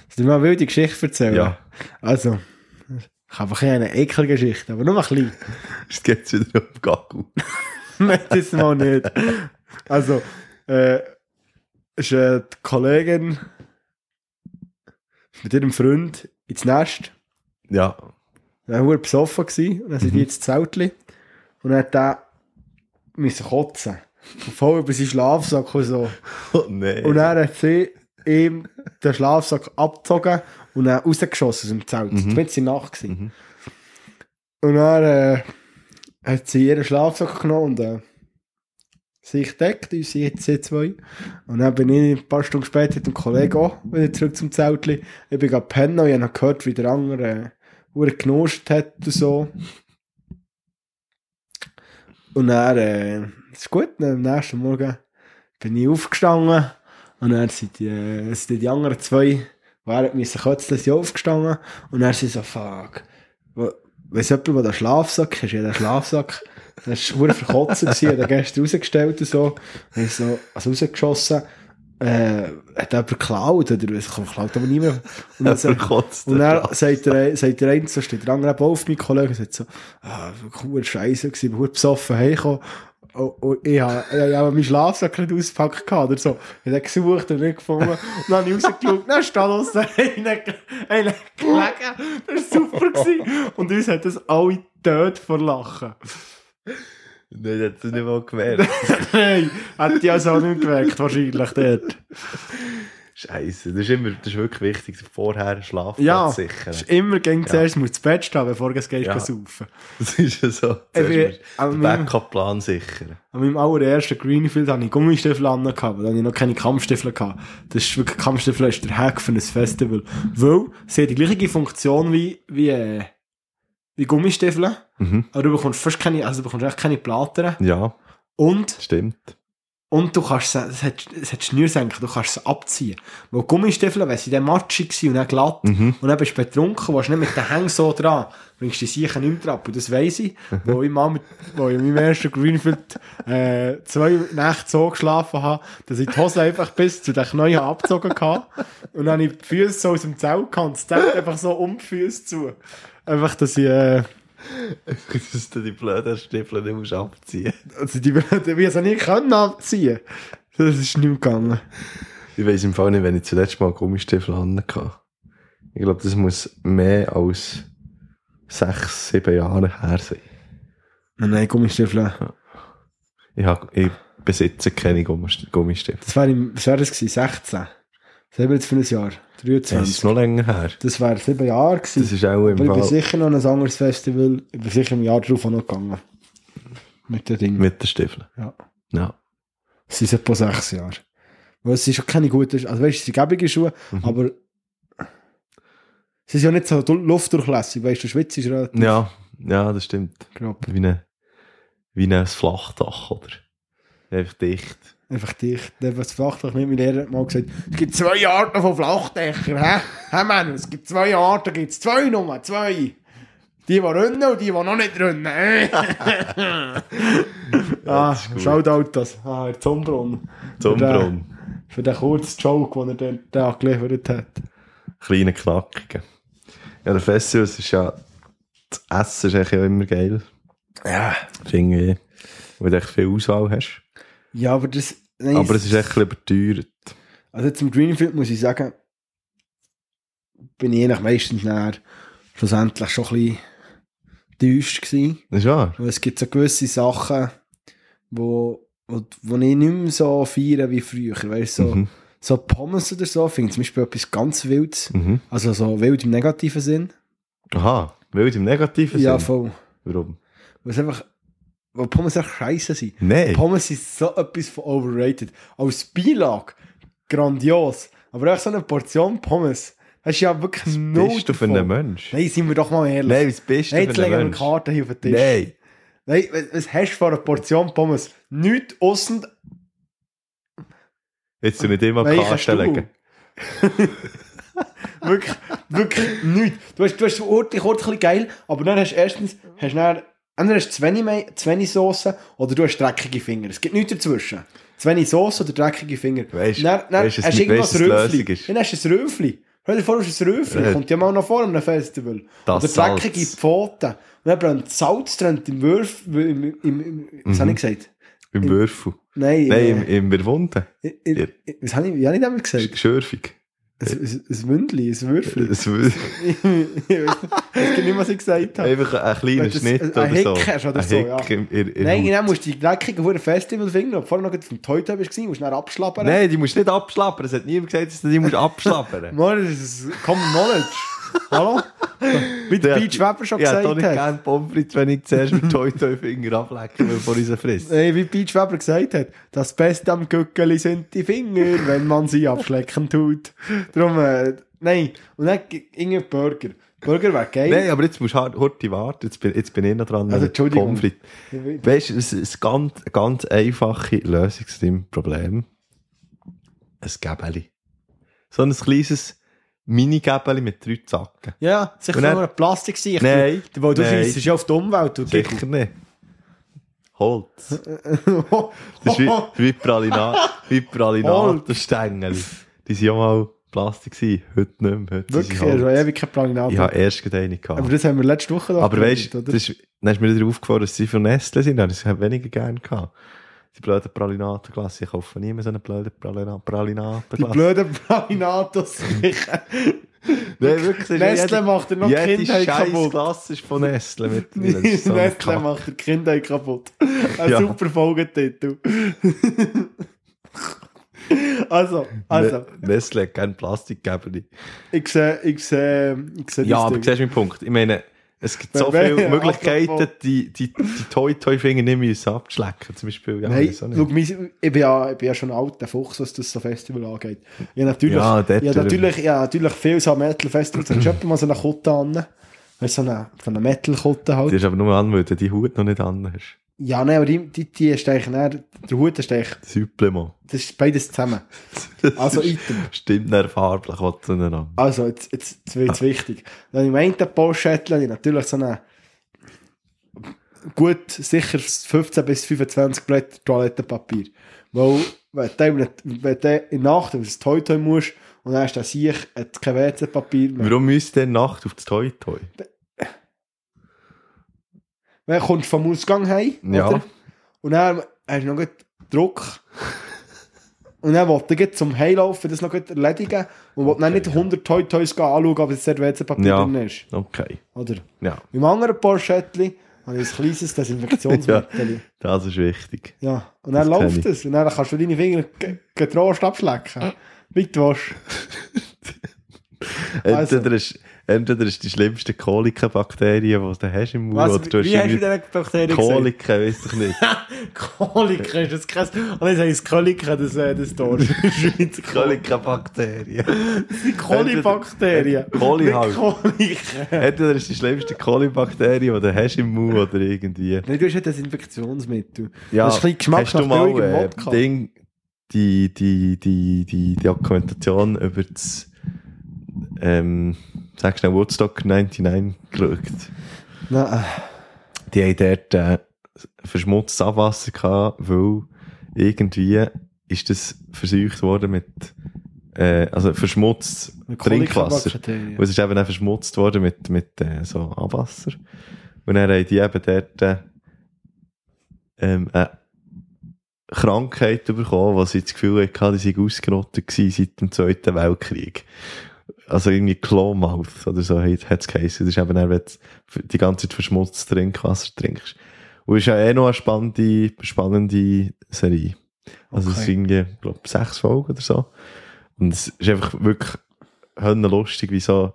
Soll ich mal eine wilde Geschichte erzählen? Ja. Also, ich habe ein eine Ekelgeschichte, aber nur ein bisschen. Jetzt geht es wieder um Gagel. Das mal nicht. Also, äh, ist äh, die Kollegin mit ihrem Freund ins Nest. Ja. Er war besoffen gewesen, und dann sind die ins Zeltli. Und dann hat der müssen kotzen. Und voll über seinen Schlafsack und so. Oh nein. Und dann hat sie ihm den Schlafsack abgezogen und dann rausgeschossen aus dem Zelt. Mhm. Das war in der Nacht. gewesen. Mhm. Und dann äh, hat sie ihren Schlafsack genommen und äh, sich gedeckt, unsere sie zwei. Und dann bin ich ein paar Stunden später mit dem Kollegen auch wieder zurück zum Zeltli. Ich bin gerade pennen und ich habe gehört, wie der andere äh, genuscht hat und so. Und dann, äh, ist gut, dann am nächsten Morgen bin ich aufgestanden und dann sind die, äh, sind die anderen zwei, während kotzen, sind aufgestanden und dann sind so, fuck, weiss jemand, wo der Schlafsack ist? Ja, der Schlafsack, der war verdammt verkotzen, gewesen, hat er gestern rausgestellt und so, und ich so, also rausgeschossen, äh, hat jemand geklaut, oder was, geklaut aber niemand. Und dann, Verkotzt. und dann sagt der, sagt der eine, so steht der andere auf, mein Kollege, und sagt so, ah, cool, scheiße gewesen, ich bin besoffen heimgekommen. Und, und ich habe, ich habe meinen Schlafsack nicht ausgepackt gehabt oder so. Ich habe gesucht und nicht gefunden. Und dann habe ich rausgeschaut, dann aus einer, einer gelegen. Das war super. Gewesen. Und uns hat das alle tot vor Lachen. Nein, das hat es nicht mal gemerkt. Nein, hat die also auch nicht gemerkt, wahrscheinlich dort. Scheiße, das ist immer, das ist wirklich wichtig, vorher Schlafplatz Ja, sichern. es ist immer gegen zuerst muss das Bett stehen, bevor du gehst Ja. saufen. Das ist ja so. Zuerst musst du Backup-Plan sichern. An meinem allerersten Greenfield hatte ich Gummistiefel an, weil dann ich noch keine Kampfstiefel hatte. Das ist wirklich, Kampfstiefel ist der Hack für ein Festival. Weil sie haben die gleiche Funktion wie, wie, äh, wie Gummistiefel. Mhm. Aber du bekommst fast keine, also du bekommst echt keine Platten. Ja, Und, stimmt. Und du kannst sie, es hat, es hat Schnürsenker, du kannst sie abziehen. Weil Gummistiefel, wenn sie dann matschig sind und dann glatt, Mhm. und dann bist du betrunken, warst nicht mit den Hängen so dran, bringst die sicher nicht mehr dran. ab. Und das weiss ich, wo ich mal mit, wo ich in meinem ersten Greenfield, äh, zwei Nächte so geschlafen habe, dass ich die Hose einfach bis zu den Knien abgezogen habe. Und dann habe ich die Füße so aus dem Zelt gehabt und das Zelt einfach so um die Füße zu. Einfach, dass ich, äh, Dass du die blöden Stiefel nicht musst abziehen also die, die, wie sie nicht können abziehen. Das ist nicht mehr gegangen. Ich weiss im Fall nicht, wenn ich zuletzt mal Gummistiefel hatte. Ich glaube, das muss mehr als sechs, sieben Jahre her sein. Nein, nein, Gummistiefel. Ich, hab, ich besitze keine Gummist- Gummistiefel. Das was war das gewesen? 16. Was haben wir jetzt für ein Jahr? Das ist 23. noch länger her. Das wäre sieben Jahre gewesen. Das ist auch im Aber ich bin sicher noch ein anderes Festival. Ich bin sicher im Jahr darauf noch gegangen. Mit den Dingen. mit den Stiefeln. Ja. Ja. Es sind etwa sechs Jahre. Weil es ist auch keine guten, also weißt du, es sind gäbige Schuhe, Mhm. aber sie sind ja nicht so du- luftdurchlässig, weißt du, Schwitz ist relativ Ja, ja, das stimmt. grob. Wie, eine, wie ein Flachdach, oder? Einfach dicht. Einfach dicht. Der, was Flachdach nicht, mein Lehrer hat mal gesagt, es gibt zwei Arten von Flachdächern, hä? Hä, Mann, es gibt zwei Arten, gibt es zwei Nummer, zwei. Die, die rennen und die, die noch nicht rennen. Ah, das. Shoutout das. Ah, der Zumbrunn. Zumbrunnen. Für den kurzen Joke, den er dann da geliefert hat. Kleine Knackige. Ja, der Festival ist ja, das Essen ist eigentlich auch immer geil. Ja. Finde ich, weil du echt viel Auswahl hast. Ja, aber das... Nein, Aber es ist echt ein bisschen überteuert. Also zum Greenfield muss ich sagen, bin ich eigentlich meistens nachher schlussendlich schon ein bisschen enttäuscht gewesen. Das ist wahr. Weil es gibt so gewisse Sachen, wo, wo, wo ich nicht mehr so feiere wie früher. Weißt, so, Mhm. so Pommes oder so, finde ich zum Beispiel etwas ganz Wildes. Mhm. Also so wild im negativen Sinn. Aha, wild im negativen Ja, Sinn. voll. Warum? Weil es einfach, weil Pommes echt scheiße sind. Nein. Pommes sind so etwas von overrated. Als Beilage, grandios. Aber echt so eine Portion Pommes, das ist ja wirklich null Bist du für einen Mensch? Nein, sind wir doch mal ehrlich. Nein, was bist du Nein, für jetzt legen wir? Karte hier auf den Tisch. Nein. Nein, was- was hast du für eine Portion Pommes? Nichts aussen Jetzt du nicht immer Welchen Karte Stuhl? legen. wirklich, wirklich nichts. Du hast, du hast ordentlich, bisschen geil, aber dann hast du erstens, hast du dann, entweder hast du zu wenig, Me- zu wenig Sauce oder du hast dreckige Finger. Es gibt nichts dazwischen. Zu wenig Sauce oder dreckige Finger. Dann weisst, hast du irgendwo weisst, ein was die Röfli. Lösung ist? Dann hast du ein Röfli. Stell dir vor, du hast ein Röfli. Ja. Kommt ja mal noch vor einem Festival. Das oder dreckige. Pfoten. Und dann brennt Salz drin im Würf, im, im, im, was Mhm. habe ich gesagt? Im Würfel. Nein, Nein, äh, im, im in- was habe ich, wie habe ich damit gesagt? Schürfig. Ein, ein, ein Mündli, ein Würfel. Es wü- ich was ich gesagt habe. Einfach ein kleiner Schnitt ein- oder ein so. Hick hast oder ein so, Hick ja. im, in, in Nein, dann musst du die dreckigen Huren Festivalfinger, ob du vorher noch vom Toy-Toy bist, musst du dann abschlappern. Nein, die musst du nicht abschlappern. Es hat niemand gesagt, dass du die musst abschlappern Mann, das ist Common Knowledge. Hallo? Wie der Beach Weber schon Ich hätte gesagt nicht hat. gerne Pommes frites, wenn ich zuerst mit Toy Toy Finger ablecken bevor ich sie frisst. Nein, wie Beach Weber gesagt hat, das Beste am Gückeli sind die Finger, wenn man sie abschlecken tut. Darum, äh, nein. Und dann irgendwie Burger. Burger wäre geil. Nein, aber jetzt musst du hart, hart warten. Jetzt bin, jetzt bin ich noch dran. Also, Entschuldigung. Pommes frites. Weißt du, es ist eine ganz, ganz einfache Lösung zu deinem Problem. Ein Gäbeli. So ein kleines Mini-Gäbeli mit drei Zacken. Ja, sicher Und nur dann- ein Plastik sein. Nein, Weil du scheissest ja auf die Umwelt. Du Sicher nicht. Holz. Das ist wie, wie Pralina, wie Pralinatenstängel. Die waren ja mal Plastik, gewesen. heute nicht mehr. Heute sind Wirklich, schon Holz. ewig keine Pralinade. Ich habe erst eine gehabt. Aber das haben wir letzte Woche doch Aber weißt du, dann ist mir wieder aufgefallen, dass sie von Nestle sind. Das habe ich weniger gerne gehabt. Die blöden Pralinatenglas. Ich kaufe nie mehr so eine blöde Pralina Die blöden Pralinatos sicher. Nein, wirklich. das Nestle jede- macht dir noch die Jede Kindheit kaputt. Glas ist von Nestle. Das ist so Nestle macht der Kindheit kaputt. Ein Ja. super Folgetitel. also, also, Ne- Nestle hat gerne Plastikgeber. ich sehe, ich sehe, ich sehe Ja, das aber Ding. siehst du meinen Punkt? Ich meine, es gibt so viele Möglichkeiten, die, die, die Toy-Toy-Finger nicht müssen abzuschlecken. Zum Beispiel, ja, Nein, nicht? mein- ich bin, ja, ich bin ja schon ein alter Fuchs, was das so Festival angeht. Ja, natürlich, Ja, ja, natürlich, ja, natürlich viel so Metal-Festivals. Hast du etwa mal so eine Kutte an? Weißt du, so eine, so eine Metal-Kutte halt. Die ist aber nur an, weil du die Haut noch nicht an hast. Ja, nein, aber die, die, die ist eigentlich, näher- der Hut ist eigentlich, Supplement. das ist beides zusammen. Also Item. Stimmt nicht farblich, was zueinander. Also, jetzt, jetzt, jetzt wird es wichtig. Dann im einen ich natürlich so eine gut, sicher 15 bis 25 Blätter Toilettenpapier. Weil, wenn du, wenn in der Nacht aufs Toy Toy musst und dann hast du sicher kein WC-Papier mehr. Warum müsst ihr Nacht auf das Toy-Toy? Dann kommst du vom Ausgang heim, Ja. oder? Und dann hast du noch Druck. Und dann wollte ich zum Heilaufen das noch erledigen und wollte dann nicht 100 Toy Toys anschauen, ob jetzt dort WC-Papier Ja. drin ist. Okay. Oder? Ja, Im anderen Porschettli habe ich ein kleines Desinfektionsmittel. das ist wichtig. ja. Und dann Das läuft es. Und dann kannst du deine Finger ge- getrost abschlecken. Willst. Also. Entweder, ist, entweder ist die schlimmste Kolika-Bakterie, die du hast im Mund, Was, oder du hast wie hast du denn Bakterien gesagt? Kolika, weiss ich nicht. Kolika ist das krass. Und jetzt heisst Kolika, das, äh, das Tor. Schweizer Kolika-Bakterie. Das sind Kolibakterien. Koli halt. Kolika. Entweder ist die schlimmste Kolibakterie, die du hast im Mund, oder irgendwie. Nein, du hast ja das Infektionsmittel. Ja, das ist ein bisschen hast du mal äh. Ding, die, die, die, die, die Dokumentation über das, ähm, sagst du Woodstock 99 geschaut? Nein, Die haben dort, äh, verschmutztes Abwasser gehabt, weil irgendwie ist das versucht worden mit, äh, also verschmutzt Trinkwasser. Und es ist eben auch verschmutzt worden mit, mit äh, so Abwasser. Und dann haben die eben dort äh, ähm, eine Krankheit bekommen, wo sie das Gefühl hatten, die seien ausgerottet gewesen seit dem Zweiten Weltkrieg. Also irgendwie Clawmouth oder so hat es geheißen. Das ist eben wenn du die ganze Zeit verschmutztes Trinkwasser trinkst. Und ist ja eh noch eine spannende, spannende Serie. Also es Okay. sind irgendwie, glaube ich, sechs Folgen oder so. Und es ist einfach wirklich lustig, wie so,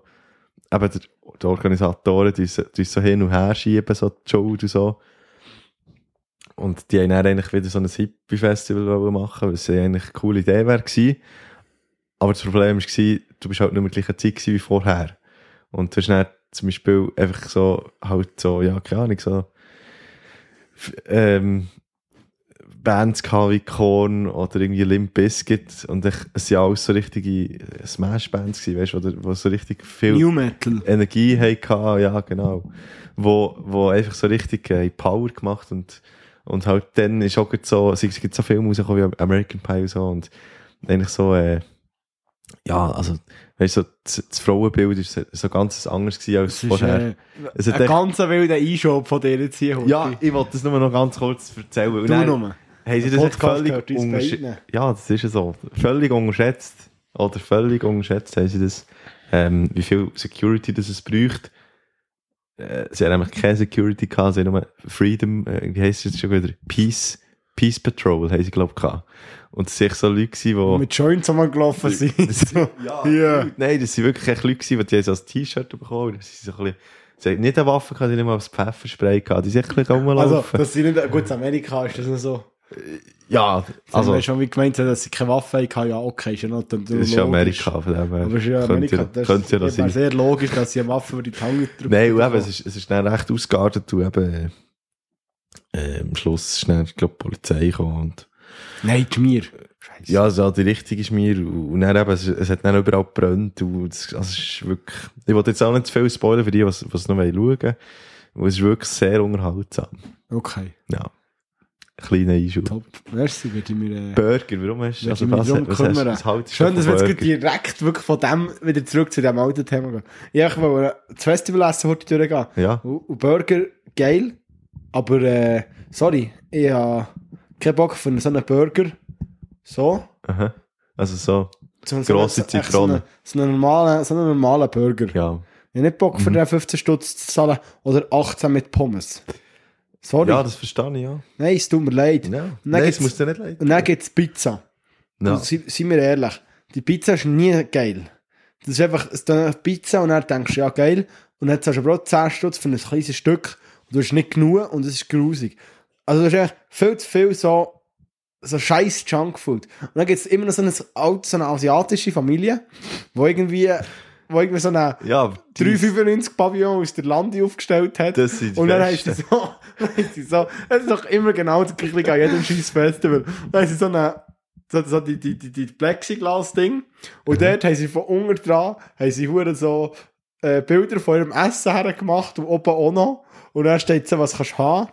eben der, die Organisatoren, die, so- die so hin und her schieben, so die Show und so. Und die haben dann eigentlich wieder so ein Hippie-Festival machen, was ja eigentlich eine coole Idee wäre gewesen. Aber das Problem war, du bist halt nicht mehr gleiche Zeit gewesen wie vorher. Und du hast dann zum Beispiel einfach so, halt so, ja, keine Ahnung, so, ähm, Bands gehabt wie Korn oder irgendwie Limp Bizkit und ich, es waren alles so richtige Smash-Bands gewesen, weißt du, wo, wo so richtig viel New Metal. Energie hatten, ja, genau. Wo, wo einfach so richtig äh, Power gemacht und, und halt dann ist auch so, es gibt so Filme rausgekommen wie American Pie und so und eigentlich so, äh, ja, also, weißt du, so, das, Frauenbild ist so, ganz gewesen als ist vorher. äh, es hat ein echt, ganz wilder Einschub von dir jetzt hier. ja, Horti. ich wollte das nur noch ganz kurz erzählen. Du dann nur. Haben sie das Podcast völlig unterschätzt? Ja, das ist ja so. Völlig unterschätzt. Oder völlig unterschätzt haben sie das, ähm, wie viel Security das es braucht. Äh, sie haben nämlich keine Security gehabt, sie haben nur Freedom, äh, wie heisst es jetzt schon wieder? Peace, Peace Patrol haben sie, glaube ich, gehabt. Und es waren so Leute, die... Mit Joints gelaufen sind. Ja, Ja. nein, das sind wirklich echt Leute die, die haben so ein T-Shirt bekommen. Das sind so ein bisschen, sie haben nicht eine Waffe gehabt, die haben nicht mal ein Pfefferspray gehabt. Die sind echt ein bisschen Also, rumgelaufen. dass sie nicht, gut, in Amerika ist das noch so. ja, Also, also, wir schon wie gemeint haben, dass sie keine Waffe hatten, ja, okay, ist ja noch das ist ja Amerika, von dem her. Aber es ist ja Könnte Amerika. ja- Das könnte ja ist das sein. sehr logisch, dass sie eine Waffe über die Tange drücken. Nein, und eben, es ist, es ist dann recht ausgeartet und eben, äh, am Schluss ist dann, ich glaube, die Polizei gekommen und, Nein, die Schmier. Scheiße. ja, also die richtige ist mir und, und dann eben, es, es hat dann überall gebrannt und es, also es ist wirklich, ich wollte jetzt auch nicht zu viel spoilern für die, was, was noch schauen wollen, weil es ist wirklich sehr unterhaltsam. Okay, Ja. Kleiner Einschub. top. Merci, würde ich mir... Äh, Burger, warum hast du, also was, was hast was haltest Schön, dass wir jetzt direkt wirklich von dem wieder zurück zu diesem alten Thema gehen. Ich wollte das Festival essen heute durchgehen. Ja, Und, und Burger, geil. Aber, äh, sorry, ich habe keinen Bock für so einen Burger. So. aha. Also so, So, Grosse So Zitrone. einen, so einen normalen, so einen normalen Burger. ja. Ich habe nicht Bock Mhm. für den 15 Stutz zu zahlen oder 18 mit Pommes. Sorry. Ja, das verstehe ich, ja. Nein, es tut mir leid. ja. Nein, es muss dir nicht leid Und dann gibt es Pizza. Ja. Und Seien wir ehrlich, die Pizza ist nie geil. Das ist einfach es ist eine Pizza und dann denkst du, ja geil. Und dann zahlst du aber auch 10 Stutz für ein kleines Stück du hast nicht genug und es ist grusig. Also du hast echt viel zu viel so, so scheiß Junkfood. Und dann gibt es immer noch so eine, alte, so eine asiatische Familie, wo irgendwie, wo irgendwie so eine Ja, aber die- 395 Pavillon aus der Landi aufgestellt hat. Das sind die und dann heißt sie so, sie so, es ist doch immer genau das gleiche an jedem scheiß Festival. Dann haben sie so eine, so, so die, die, die, die Plexiglas-Ding. Und Mhm. dort haben sie von unten dran, haben sie so, äh, Bilder von ihrem Essen hergemacht und oben auch noch. Und dann steht so, was kannst du haben.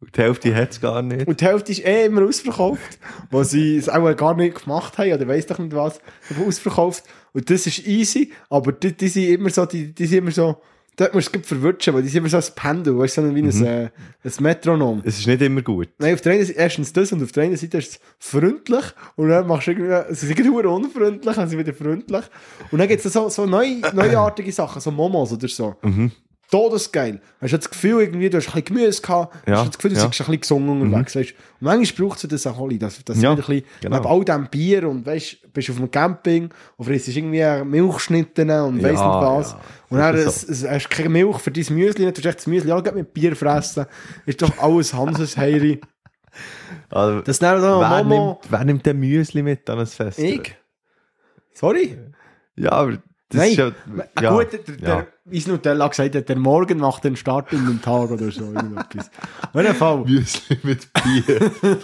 Und die Hälfte hat es gar nicht. Und die Hälfte ist eh immer ausverkauft, wo sie es auch gar nicht gemacht haben, oder weiss doch nicht was, aber ausverkauft. Und das ist easy, aber die, die sind immer so, die, die sind immer so, dort musst du es verwutschen, weil die sind immer so ein Pendel, weißt du, so wie ein, äh, ein Metronom. Es ist nicht immer gut. Nein, auf der einen Seite, erstens das und auf der einen Seite ist es freundlich und dann machst du irgendwie, sie sind irgendwie unfreundlich, dann sind sie wieder freundlich. Und dann gibt es so, so neu, neuartige Sachen, so Momos oder so. Mhm. Todesgeil. Hast du das Gefühl, irgendwie, du hast ein bisschen Gemüse gehabt, Ja, hast du das Gefühl, du ja. bist ein bisschen gesungen unterwegs, weißt Und manchmal braucht es das auch alle, dass, dass Ja, ein bisschen, genau. neben all dem Bier und weißt, bist auf einem Camping und frisst irgendwie Milchschnitten und weiss Ja, nicht was. Und dann Das es, es, hast du keine Milch für dein Müsli, du hast echt das Müsli auch mit Bier fressen. Ist doch alles Hanses Heiri. Also, Das wer, Momo. nimmt, wer nimmt denn Müsli mit an ein Fest? Ich? Sorry? Ja, aber das Nein. ist ja... Ein ja, guter, der, ja. der, es Nutella gesagt hat, der Morgen macht den Start in den Tag oder so. Irgendetwas. Auf Fall. Müsli mit Bier.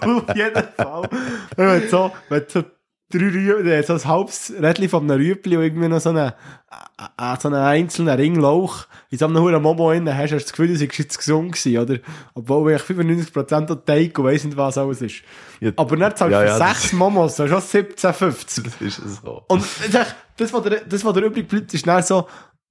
Auf jeden Fall. Wenn du so, wenn du so drei Rüebli, so ein halbes Rädchen von einem Rüebli und irgendwie noch so einen, äh, so einen einzelnen Ringlauch in so einem hohen Momo innen hast, hast du das Gefühl, ist jetzt gesund gewesen, oder? Obwohl ich 95% der Teig und weiss nicht, was alles ist. Ja, Aber dann zahlst du ja, für ja, sechs Momos, ist schon 17,50. Das ist so. Und das, was der, das, was der übrig bleibt, ist dann so,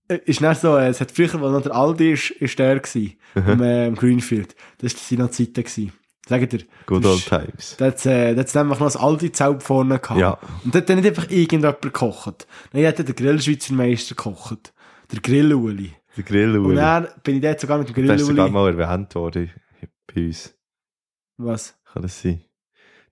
äh, ist dann so, äh, es hat früher, als noch der Aldi ist, ist der gewesen, am, äh, im Greenfield. Das waren noch Zeiten gewesen. Sagt ihr? Good old times. Da äh, da hat's nämlich noch das Aldi-Zelt vorne gehabt. Ja. Und dort hat nicht einfach irgendjemand gekocht. Nein, hat der Grillschweizer Meister gekocht. Der Grilluli. Der Grill, Und dann bin ich dort sogar mit dem Das ist sogar Grilluli. mal erwähnt worden bei uns. Was? Kann das sein?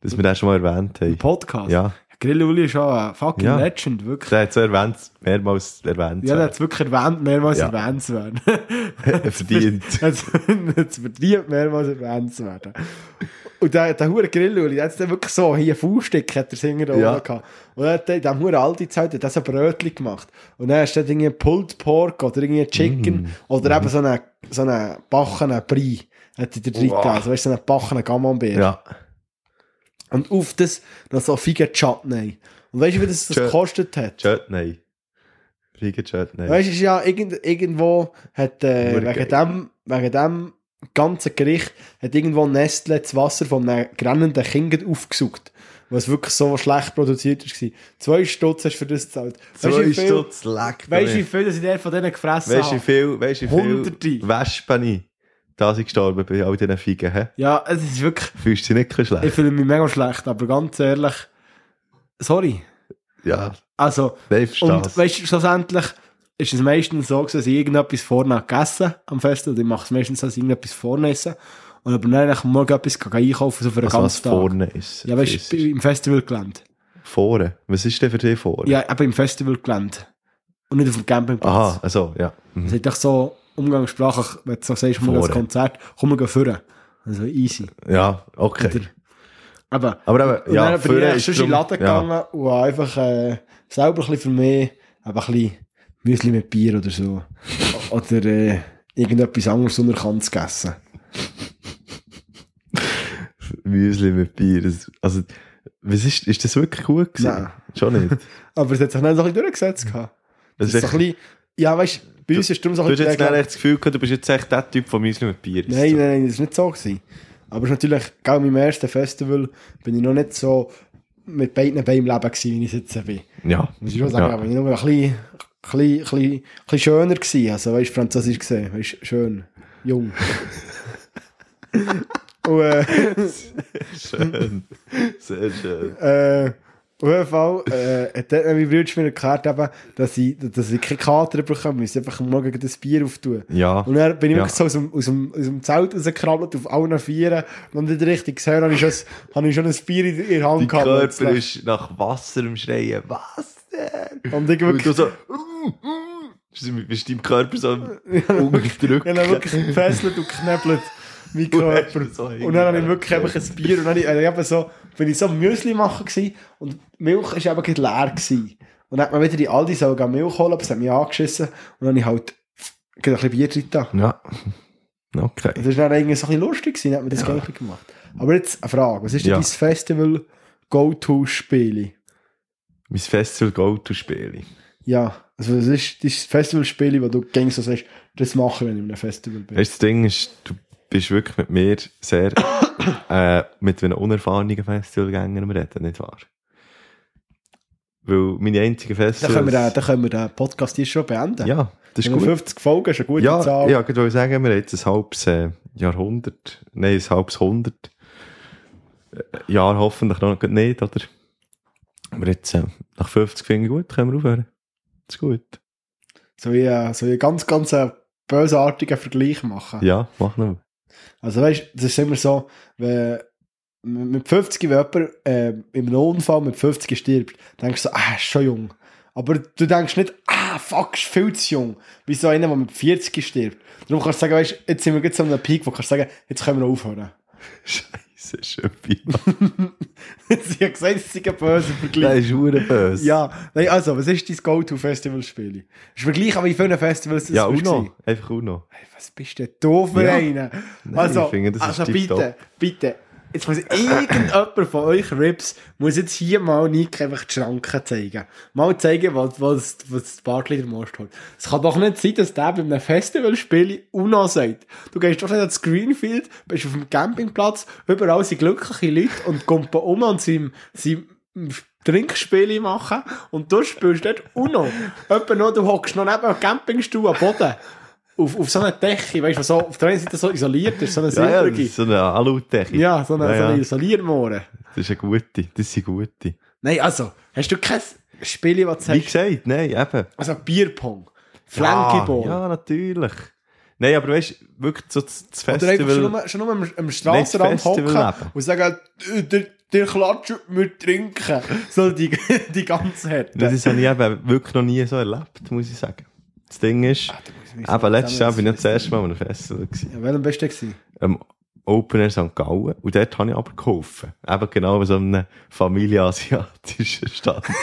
Dass wir das schon mal erwähnt Im haben. Podcast? Ja, Grilluli ist schon ein fucking Ja. Legend, wirklich. der hat so erwähnt, mehrmals erwähnt. Ja, der hat es wirklich erwähnt, mehrmals Ja. erwähnt zu werden. verdient. Es es verdient mehrmals erwähnt zu werden. Und der, der hure Grilluli, der hat dann wirklich so, hier ein Fauststück hat der Singer da Ja. oben gehabt. Und er hat in diesem hure alte Zeit, hat er so Brötchen gemacht. Und dann hast du irgendwie Pulled Pork oder irgendwie Chicken Mm. oder eben so einen, so einen backenen Brie. Hat er da drin Wow. gegeben. Also weißt du, so einen backenen Camembert. Ja. Und auf das noch so Figen Chutney. Und weißt du, wie das, das gekostet hat? Chutney. Riegen Chutney. Weißt du, ja irgend, irgendwo hat, äh, wegen geil. dem, wegen dem ganzen Gericht hat irgendwo Nestle das Wasser von einem grennenden Kind aufgesucht. Was wirklich so schlecht produziert war. Zwei Stutz hast du für das gezahlt. viel, Stutz leck. weißt du, wie viel dass ich von denen gefressen Weißt du, wie viel, weißt du, wie Hunderte. viel Da sind gestorben bei all diesen Figen, hä? Ja, es ist wirklich, Fühlst du dich nicht bisschen ich schlecht? fühle mich mega schlecht, aber ganz ehrlich, sorry. Ja, Also, nein, ich Und weißt du, schlussendlich ist es meistens so, dass ich irgendetwas vorne gegessen am Festival. Ich mache es meistens, dass ich irgendetwas vorne esse. Und aber dann am Morgen etwas einkaufen, so für den Also, was ganzen Tag. vorne ist. Ja, weißt du, im Festivalgelände. Vorne? Was ist denn für dich vorne? Ja, eben im Festivalgelände. Und nicht auf dem Campingplatz. Aha, also, ja. Mhm. Das ist doch so umgangssprachlich, wenn du so sagst, Vorne. ins Konzert, komm, wir gehen führen. Also easy. Ja, okay. Oder, aber, Aber und ja, dann bin ich schon in den Laden ja. gegangen und habe einfach äh, selber ein bisschen für mich eben ein bisschen Müsli mit Bier oder so. oder äh, irgendetwas anderes unerkannt gegessen. Müsli mit Bier. Das, also, was ist, ist das wirklich gut gewesen? Nein. Schon nicht. Aber es hat sich dann so ein bisschen durchgesetzt. gehabt. Das Das ist so ein bisschen, ja, weißt du, bei uns ist darum so du hast jetzt bisschen... nicht echt das Gefühl gehabt, du bist jetzt echt der Typ von Müsli mit Bier. Nein, nein, nein, das war nicht so. Gewesen. Aber es ist natürlich, gerade meinem ersten Festival bin ich noch nicht so mit beiden Beinen im Leben gewesen, wie ich jetzt bin. Ja. Muss ich schon sagen, Ja. aber ich noch ein bisschen, bisschen, bisschen, bisschen schöner gewesen. Also, weißt du, französisch gesehen, weißt schön, jung. Und, äh, Schön. Sehr schön. äh, auf jeden Fall äh, hat mein Bruder mir erklärt, eben, dass, ich, dass ich keine Kater bekomme, ich muss einfach am Morgen das Bier auftun. Ja. Und dann bin ich Ja. wirklich so aus dem, aus dem, aus dem Zelt rausgekrabbelt, auf allen Vieren. Und nicht richtig gesehen, habe ich schon, habe ich schon ein Bier in, in der Hand Dein gehabt. Körper plötzlich. ist nach Wasser am Schreien. Was denn? Und ich Und wirklich, du so... Bist bist deinem Körper so unterdrückt. ich habe wirklich gefesselt und geknebelt, mein Körper. so Und dann habe ich wirklich einfach ein Bier und dann habe ich, also eben so, bin ich so Müsli machen gewesen, und Milch ist eben leer gewesen. Und dann hat man wieder die Aldi so Milch holen, aber es hat mich angeschissen. Und dann habe ich halt ein bisschen Bier drin. Ja. Okay. Das ist dann irgendwie so ein bisschen lustig gewesen, hat man das Ja. ja. gemacht. Aber jetzt eine Frage, was ist denn Ja. dein Festival Go-To-Spiel? Mein Festival Go-To-Spiele. Ja, also was ist dein Festivalspiel, wo du gängst so sagst, das mache ich, wenn ich in einem Festival bin? Das Ding ist, du bist wirklich mit mir sehr äh, mit einem unerfahrenen Festivalgänger am Reden, nicht wahr? Weil meine einzigen Dann Festivals... können, wir, dann können wir den Podcast hier schon beenden. ja, das ist wir gut. 50 Folgen ist eine gute Ja, Zahl. ja, ich wollte sagen, wir haben jetzt ein halbes äh, Jahrhundert, nein, ein halbes Hundert äh, Jahr hoffentlich noch nicht, oder? Aber jetzt, äh, nach 50 finde ich gut, können wir aufhören. Das ist gut. So wie, so wie einen ganz, ganz äh, bösartigen Vergleich machen. Ja, mach noch. Also weißt du, das ist immer so, wenn mit 50, wenn jemand äh, in Unfall mit 50 stirbt, denkst du so, ah, ist schon jung. Aber du denkst nicht, ah, fuck, ist viel zu jung. Wie so einer, der mit 40 stirbt. Darum kannst du sagen, weißt, jetzt sind wir jetzt an einem Peak, wo du kannst sagen, jetzt können wir aufhören. Scheiße, Schöpfi. Sie hat gesagt, es ist ein böser Vergleich. Das ist hure böse. Ja, nein, also, was ist dein Go-To-Festival-Spiel? Ist vergleich an wie viele Festivals das ja Uno. gewesen? Einfach Uno. Hey, was bist denn du für Ja. einer? Nein, also, finde, das ist also bitte, bitte, jetzt muss irgendjemand von euch Rips, muss jetzt hier mal Nick einfach die Schranken zeigen. Mal zeigen, was, was, was das Bartley der Most holt. Es kann doch nicht sein, dass der bei einem Festivalspiel UNO sagt. Du gehst doch nicht ans Greenfield, bist auf dem Campingplatz, überall sind glückliche Leute und kommen um und sie, sie Trinkspiele machen und du spielst dort UNO. Etwa noch, du hockst noch neben einem Campingstuhl am Boden. Auf, auf so einer Decke, weißt du, was so auf der einen Seite so isoliert ist, so eine Ja, ja, silbrige. so eine Aludecke. Ja, so eine, Ja, so eine ja. Isoliermohre. Das ist eine gute, das sind gute. Nein, also, hast du kein Spiel, was du Wie gesagt, nein, eben. Also Bierpong, Flankyball. Ja, ja, natürlich. Nein, aber weißt du, wirklich so das das Oder einfach schon Festival... nur, schon nur am, am Strassenrand Festival hocken und sagen, «Äh, der, der klatscht mit Trinken. So die, die ganze Härte. Das habe ich eben wirklich noch nie so erlebt, muss ich sagen. Das Ding ist, Ah, eben letztes Jahr bin ich das erste Mal an einem Festival gewesen. Ja, welcher beste gewesen? Am Open Air St. Gallen. Und dort habe ich aber geholfen. Eben genau bei so einem familienasiatischen Stand.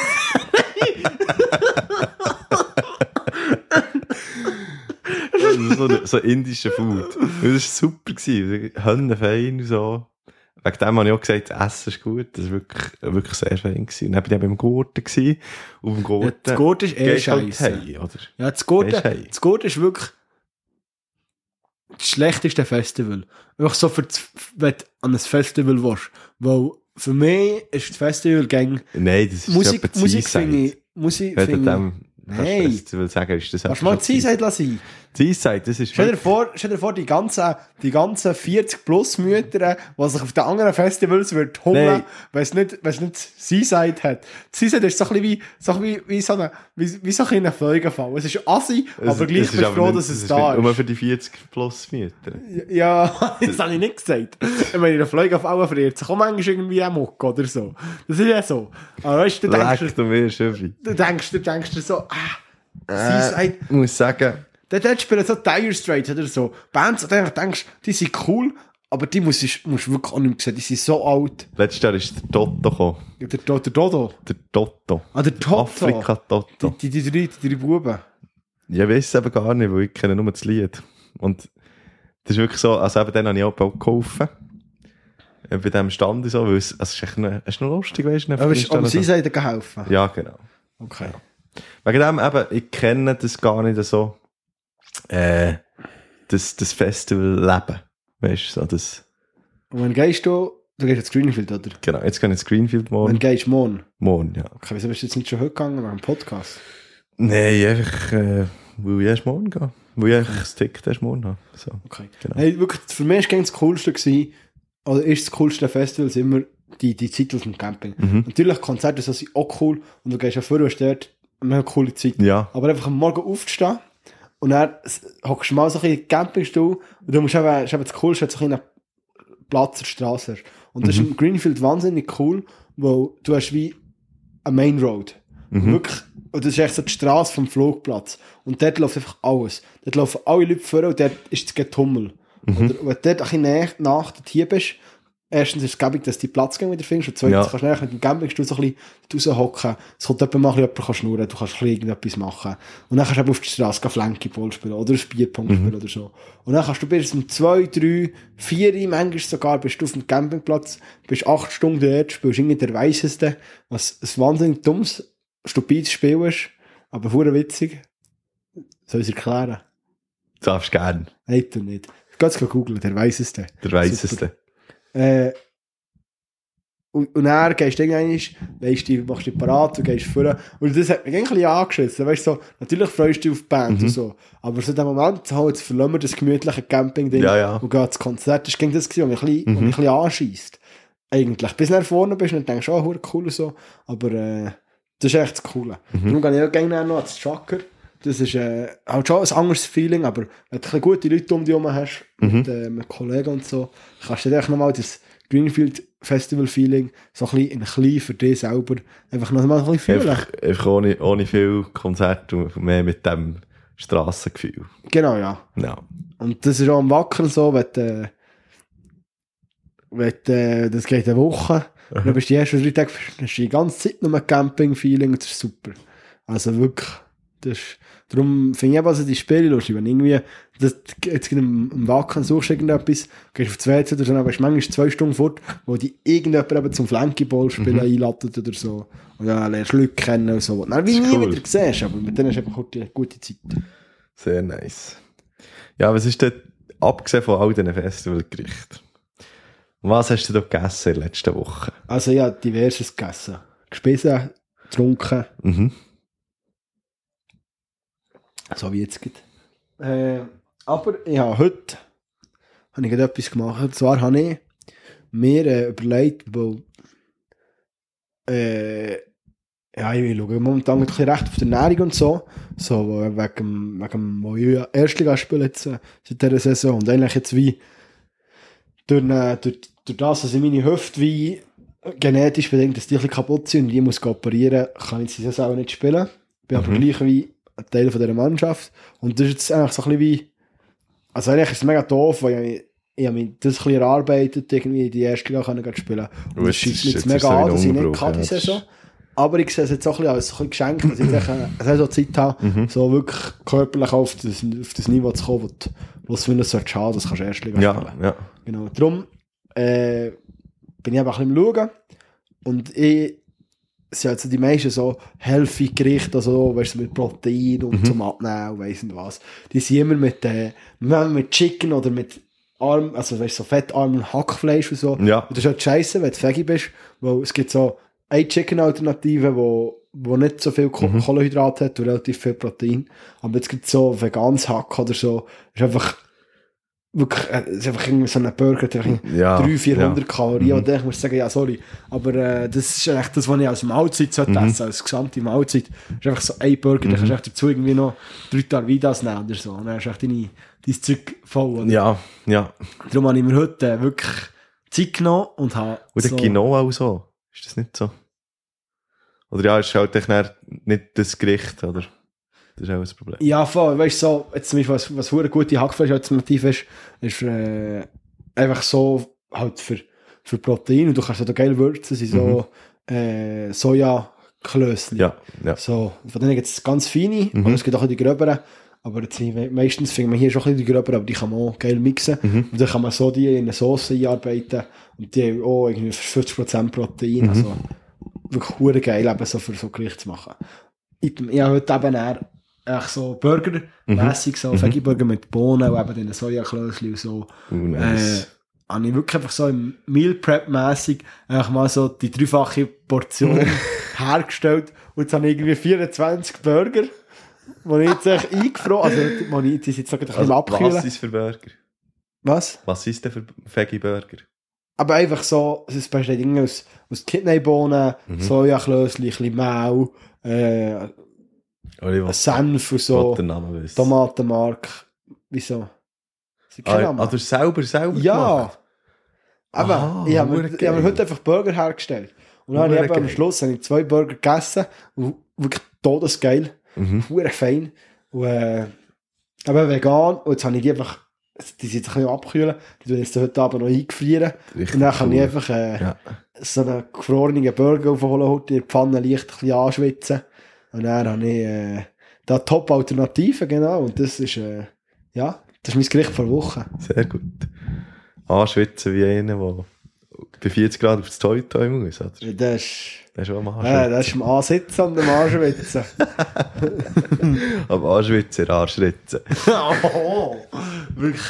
Also so, so indische Food. Und das war super. gewesen. Hönnenfein und so. Wegen dem habe ich auch gesagt, das Essen ist gut. Das war wirklich, wirklich sehr fein. Gewesen. Und dann bin ich eben im Gurten. Gewesen. Und im Gurten. Ja, das Gurten ist eh halt scheisse. heim, oder? Ja, das Gurten, hey. das Gurten ist wirklich das schlechteste Festival. Einfach so für das, wenn du an ein Festival willst. Weil für mich ist das Festival gäng Nein, das ist Musik, etwa Musik finde ich, Musik finde ich, Nein. Festival sagen, ist das du mal Seaside lassen? Seaside, das ist Stell dir vor, stell dir vor die ganzen, die ganzen 40 plus Mütter, die sich auf den anderen Festivals wird hungern, Nein. weil es nicht, weil es nicht Seaside hat. Seaside ist so ein bisschen wie, so ein bisschen wie, wie so eine, wie, wie so ein. Es ist assi, aber gleich bist du froh, dass es da Nur ist. für die 40 plus Mütter. Ja, das habe ich nicht gesagt. Ich meine, der Fliegenfall friert sich auch manchmal irgendwie am Muck oder so. Das ist ja so. Aber weißt du, du denkst, Leck, du mir du denkst, du denkst dir so, ah, Äh, Seaside, ich muss sagen, Dort spielen so Dire Straits oder so. Bands, an denen denkst, die sind cool, aber die musst du musst wirklich auch nicht sehen. Die sind so alt. letztes Jahr ist der Toto gekommen. Der, der, der Dodo. Der Toto. Ah, der Toto. Afrika Toto. Die, die, die, drei, die drei Buben. Ich weiß es eben gar nicht, weil ich kenne nur das Lied. Und das ist wirklich so, also eben dann habe ich auch bald geholfen. Äh, Bei diesem Stand so, weil es, also es ist echt noch, es ist noch lustig, weißt du? Aber, aber sie sagen geholfen. Ja, genau. Okay. Wegen dem eben, ich kenne das gar nicht so, äh, das, das Festival-Leben. Weißt du, so das, Und wann gehst du, du gehst ins Greenfield, oder? genau, jetzt gehe ich ins Greenfield Wann morgen. gehst du morgen? Morgen, ja. Okay, wieso bist du jetzt nicht schon heute gegangen nach dem Podcast? Nein, einfach, äh, weil ich erst morgen gehe. Weil ich einfach das Ticket erst morgen habe. So. Okay. Genau. Hey, wirklich, für mich war das Coolste, gewesen, oder ist das coolste Festival immer die, die Zeit aus dem Camping. Mhm. Natürlich, Konzerte sind auch cool und du gehst ja vorher hast dort eine coole Zeit. Ja. Aber einfach am Morgen aufzustehen und dann hockst du mal so ein bisschen Campingstuhl und du musst eben, ist eben das Coolste, dass du so einen Platz der Straße hast. Und das ist im Greenfield wahnsinnig cool, weil du hast wie eine Main Road. Und wirklich, und das ist echt so die Straße vom Flugplatz. Und dort läuft einfach alles. Dort laufen alle Leute vor und dort ist das Getummel. Oder, wenn du dort ein bisschen näher nach hier bist, erstens ist es gäbig, dass du die Platzgänge wieder findest und zweitens Ja. kannst du nachher mit dem Campingstuhl so ein bisschen raushocken. Es kommt jemand mal ein bisschen jemand kann schnurren, du kannst ein irgendetwas machen. Und dann kannst du eben auf die Straße gehen, Flankyball spielen oder ein Bierpong Mhm. spielen oder so. Und dann kannst du bis um zwei, drei, vier, manchmal sogar, bist du auf dem Campingplatz, bist acht Stunden dort, spielst irgendwie der Weiseste, was ein wahnsinnig dummes, stupides Spiel ist, aber hure witzig. Soll ich es erklären? Du darfst gern. Nein, du nicht. Gehst du googeln, der Weiseste. Der weiseste. Äh, und, und dann gehst du irgendwann, weißt du, machst dich parat, du gehst vor. Und das hat mich eigentlich ein bisschen angeschissen. Weißt so, natürlich freust du dich auf die Band Mhm. und so. Aber so in dem Moment, so, jetzt verlassen wir das gemütliche Camping-Ding Ja, ja. und gehen ins Konzert. Das ging das, was mich ein bisschen, Mhm. bisschen anscheisst. Eigentlich. Bis du nach vorne bist und denkst, oh, cool und so. Aber äh, das ist echt das Coole. Mhm. Darum gehe ich auch gerne noch ans Trucker. Das ist äh, halt schon ein anderes Feeling, aber wenn du gute Leute um dich herum hast, Mhm. mit, äh, mit Kollegen und so, kannst du dir nochmal das Greenfield Festival Feeling so ein bisschen in klein für dich selber einfach noch mal ein bisschen fühlen. Einfach, einfach ohne, ohne viel Konzert und mehr mit dem Strassengefühl. Genau, ja. Ja. Und das ist auch am Wackern so, wenn, äh, wenn äh, das geht eine Woche, dann bist du die ersten drei Tage, hast du die ganze Zeit nur ein Camping-Feeling, das ist super. Also wirklich, Das ist, darum finde ich eben also die Spiele lustig, wenn irgendwie, das, jetzt im, im Wacken suchst du irgendetwas, gehst auf die WC oder so, aber bist manchmal zwei Stunden fort, wo die irgendjemand eben zum Flankyball spielen Mhm. einladet oder so. Und dann lernst du Leute kennen und so. Dann wie ist nie cool. wieder siehst, aber mit denen hast du einfach eine gute, Zeit. Sehr nice. Ja, was ist denn, abgesehen von all diesen Festivalgerichten, was hast du da gegessen in der letzten Woche? Also ja, diverses gegessen. Gespissen, getrunken, Mhm. So wie jetzt geht. Äh, aber ja, heute habe ich gerade etwas gemacht. Und zwar habe ich mir äh, überlegt, weil äh, ja, ich schaue momentan ein bisschen recht auf die Ernährung und so. So, wegen, wegen wo ich Erstliga spiele jetzt äh, seit dieser Saison. Und eigentlich jetzt wie durch, äh, durch, durch das, dass ich meine Hüfte wie genetisch bedingt, dass die ein bisschen kaputt sind und die muss operieren, kann ich diese Saison nicht spielen. Bin aber Mhm. gleich wie ein Teil von dieser Mannschaft. Und das ist jetzt eigentlich so ein bisschen wie, also eigentlich ist es mega doof, weil ich, ich habe mich das ein bisschen erarbeitet, irgendwie die erste Liga können spielen. Und Und jetzt schießt ist- mich jetzt mega an, dass ich nicht kann, die Saison. Aber ich sehe es jetzt auch ein bisschen als ein Geschenk, dass ich eine Saisonzeit habe, Mhm. so wirklich körperlich auf das, auf das Niveau zu kommen, wo es wieder so haben, das kannst du erst Liga Ja, spielen. ja. Genau, darum äh, bin ich eben ein bisschen am Schauen. Und ich, es sind also die meisten so healthy Gerichte, also, weißt du, mit Protein und Mhm. zum Abnehmen und weiss nicht was. Die sind immer mit, äh, mit Chicken oder mit Arm, also weißt du, so fettarmen Hackfleisch und so. Ja. Und das ist halt scheiße, wenn du Veggie bist, weil es gibt so eine Chicken-Alternative, wo, wo nicht so viel Ko Mhm. Hat und relativ viel Protein. Aber jetzt gibt es so veganes Hack oder so. ist einfach wirklich, äh, es ist einfach irgendwie so ein Burger, der Ja, 300, 400 ja. Kalorien. Mhm. Und dann muss ich sagen, ja, sorry. Aber äh, das ist echt das, was ich als Mahlzeit sollte Mhm. essen, als gesamte Mahlzeit. Das ist einfach so ein Burger, da kannst du echt dazu irgendwie noch drei Tarvidas nehmen oder so. Und dann hast du echt deine, dein Zeug voll. Oder? Ja, ja. Darum habe ich mir heute wirklich Zeit genommen und habe Und der so, Quinoa auch so. Ist das nicht so? Oder ja, ist halt dann nicht das Gericht, oder? Das ist auch ein Problem. Ja, voll. Weißt du, so, jetzt zum Beispiel, was, was eine gute Hackfleisch-Alternative ist, ist äh, einfach so halt für, für Protein. Und du kannst so da geil würzen, sind so äh, Soja-Klößchen. Ja, ja. So, von denen gibt es ganz feine, Mhm. und es gibt auch die gröberen. Aber jetzt, me- meistens findet man hier schon ein bisschen die gröberen, aber die kann man auch geil mixen. Mhm. Und dann kann man so die in eine Sauce einarbeiten. Und die haben auch irgendwie 50% Protein. Mhm. Also wirklich geil, eben so für so Gericht zu machen. Ich, ich habe heute eben eher echt so Burger-mässig, so Mhm. Veggie-Burger mit Bohnen und eben den Sojaklößchen und so. Oh, nice. Äh, habe ich wirklich einfach so im Meal Prep-mässig einfach mal so die dreifache Portion hergestellt. Und jetzt habe ich irgendwie 24 Burger, die ich jetzt echt eingefroren also wo ich, die sind jetzt so ein bisschen also, abkühlen. was ist für Burger? Was? Was ist denn für Veggie-Burger? Aber einfach so, es besteht aus, aus Kidneybohnen, Mhm. Sojaklößchen, ein bisschen Mehl, äh, Was? Senf und so, den Namen wissen. Tomatenmark. Wieso? Ah, ah, du hast selber, selber Ja. gemacht? Aber Aha, ich habe mir, ich habe mir heute einfach Burger hergestellt. Und dann habe ich eben am. Schluss habe ich zwei Burger gegessen. Und wirklich todesgeil. Mhm. Hure fein. Und, äh, aber vegan. Und jetzt habe ich die einfach, die sind jetzt ein bisschen abkühlen. Die ich jetzt heute Abend noch eingefrieren. Richtig Und dann kann ich cool. einfach äh, Ja. so einen gefrorenen Burger aufholen, heute in die Pfanne leicht ein bisschen anschwitzen. Und dann habe ich äh, da Top-Alternativen, genau. Und das ist, äh, ja, das ist mein Gericht vor Woche. Sehr gut. Anschwitzen wie einer, der bei 40 Grad aufs Toi muss, oder? Das ist, Das ist schon am Anschwitzen. das ist am Ansitzen und am Anschwitzen. Aber Anschwitzen, Anschwitzen. oh, wirklich.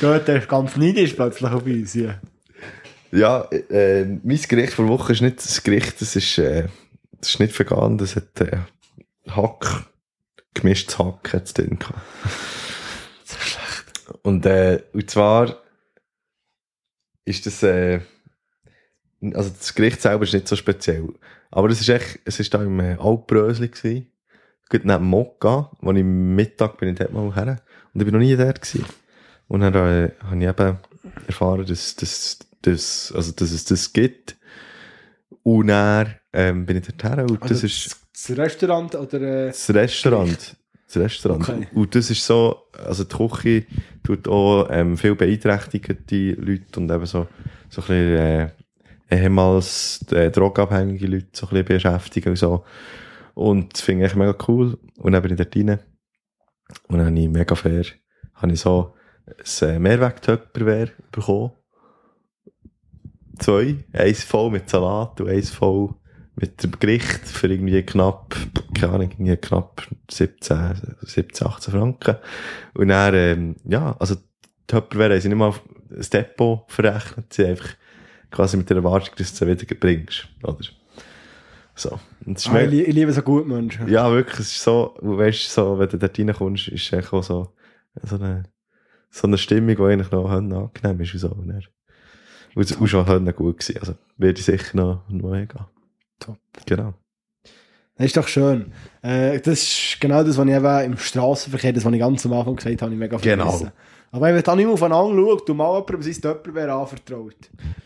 Gut, der ist ganz neidisch plötzlich auf uns hier. Ja, äh, mein Gericht vor Woche ist nicht das Gericht, das ist, äh, das ist nicht vegan, das hat äh, Hack, gemischtes Hack hat es drin gehabt. So schlecht. Und, äh, und zwar ist das, äh, also das Gericht selber ist nicht so speziell. Aber es ist echt, es ist da im äh, Altbrösli gewesen. Gut neben Mokka, wo ich am Mittag bin ich dort mal her. Und ich bin noch nie dort gewesen. Und dann äh, habe ich eben erfahren, dass, dass, dass, also, dass es das gibt. Und dann ähm, bin ich dort her. Und Also das ist das Restaurant oder... Äh, das Restaurant. Das Restaurant. Okay. Und das ist so, also die Küche tut auch ähm, viel beeinträchtigte Leute und eben so, so ein bisschen, äh, ehemals äh, drogenabhängige Leute so ein bisschen beschäftigen und so. Und das finde ich mega cool. Und dann bin ich dort rein. Und dann habe ich mega fair, habe ich so ein Mehrweg-Töpperwehr bekommen. Zwei. Eins voll mit Salat und eins voll mit dem Gericht für irgendwie knapp, keine Ahnung, irgendwie knapp 17, 17, 18 Franken. Und dann, ähm, ja, also, die Töpperwehr haben sie nicht mal das Depot verrechnet, sie einfach quasi mit der Erwartung, dass du sie wieder bringst, oder? So. Und es Ah, ich, ich liebe so gut Menschen. ja, wirklich, es ist so, du weißt, so, wenn du dort reinkommst, ist es auch so, so eine, so eine Stimmung, die eigentlich noch angenehm ist, und so. Und, dann- und, und schon gut gewesen, also, würde ich sicher noch, noch hingehen. Top. Genau. Das ist doch schön. Äh, das ist genau das, was ich eben im Straßenverkehr, das, was ich ganz am Anfang gesagt habe, ich mega Genau. vermissen. Aber wenn man nicht mehr aufeinander schaut und mal jemandem sein Töpperwehr anvertraut.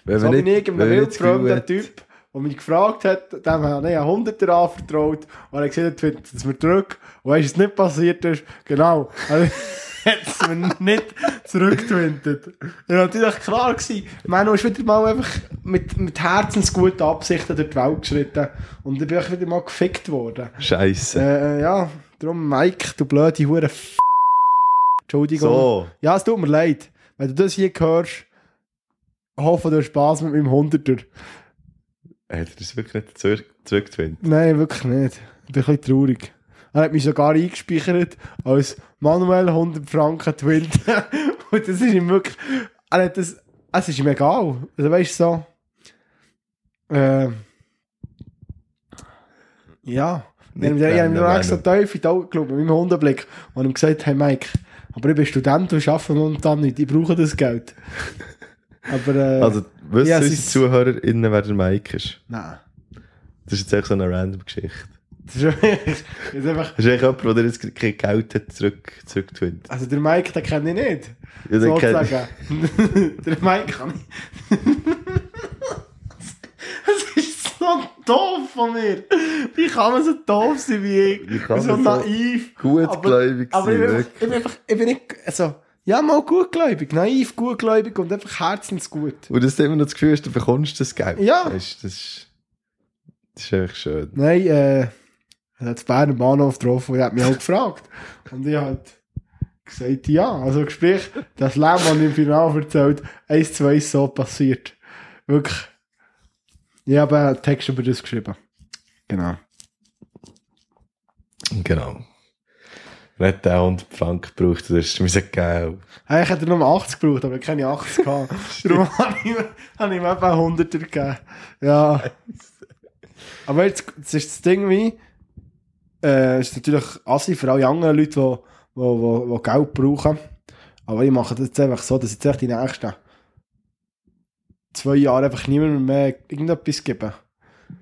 Wenn So bin ich wildfremden hat- Typ, der mich gefragt hat, dem habe ich einen Hunderter anvertraut und er hat findet es mir zurück. Und weißt was nicht passiert ist? Genau. Hat es mir nicht zurückgewindet. Ja, natürlich klar gewesen. Manu ist wieder mal einfach mit, mit herzensguten Absichten durch die Welt geschritten und dann bin ich wieder mal gefickt worden. Scheisse. Äh, ja, darum Mike, du blöde Hure F Entschuldigung. so. Ja, es tut mir leid. Wenn du das hier hörst, hoffe, du hast Spass mit meinem Hunderter. Hat er das wirklich nicht zurück, zurückgewinnt? Nein, wirklich nicht. Ich bin ein bisschen traurig. Er hat mich sogar eingespeichert als manuell 100 Franken Twint. Und das ist ihm wirklich... Er hat das... Es ist ihm egal. Also weißt du so... Äh, ja. Ich habe ihm- ich habe noch extra wollen. tief in die Augen geschaut, mit meinem Hundenblick. Und ihm gesagt, hey Mike, aber ich bin Student und arbeite momentan nicht. Ich brauche das Geld. Aber... Äh, Also, wissen ja, unsere ZuhörerInnen, wer der Mike ist? Nein. Das ist jetzt echt so eine random Geschichte. Das ist, das ist einfach... Das ist echt jemand, der jetzt kein Geld hat zurück, zurückgewinnt. Also der Mike, den kenne ich nicht. Ja, den kenn- sozusagen. der Mike kann ich. Das ist so doof von mir. Wie kann man so doof sein wie ich? Wie kann so man so naiv. gutgläubig aber, aber ich, sein, einfach, ich, bin einfach, ich bin nicht, also, ja, mal gutgläubig, naiv, gutgläubig und einfach herzensgut. Und dass du immer noch das Gefühl du bekommst das Geld. Ja. Weißt, das, ist, das ist echt schön. Nein, äh, er hat das Berner Bahnhof getroffen und er hat mich auch gefragt. Und ich halt gesagt, ja. Also sprich, das Leben, das ich im Finale erzählt, eins, zwei ist so passiert. Wirklich. Ich habe einen Text über das geschrieben. Genau. Genau. Nicht der 100 Franken gebraucht, das ist mir geil. Eigentlich hätte er nur 80 gebraucht, aber ich keine 80 gehabt. Darum habe ich, habe ich ihm eben 100 gegeben. Ja. Aber jetzt, das ist das Ding wie, äh, es ist natürlich assi für alle anderen Leute, die, die, die, die Geld brauchen. Aber ich mache das jetzt einfach so, dass ich jetzt die nächsten zwei Jahre einfach niemandem mehr irgendetwas gebe.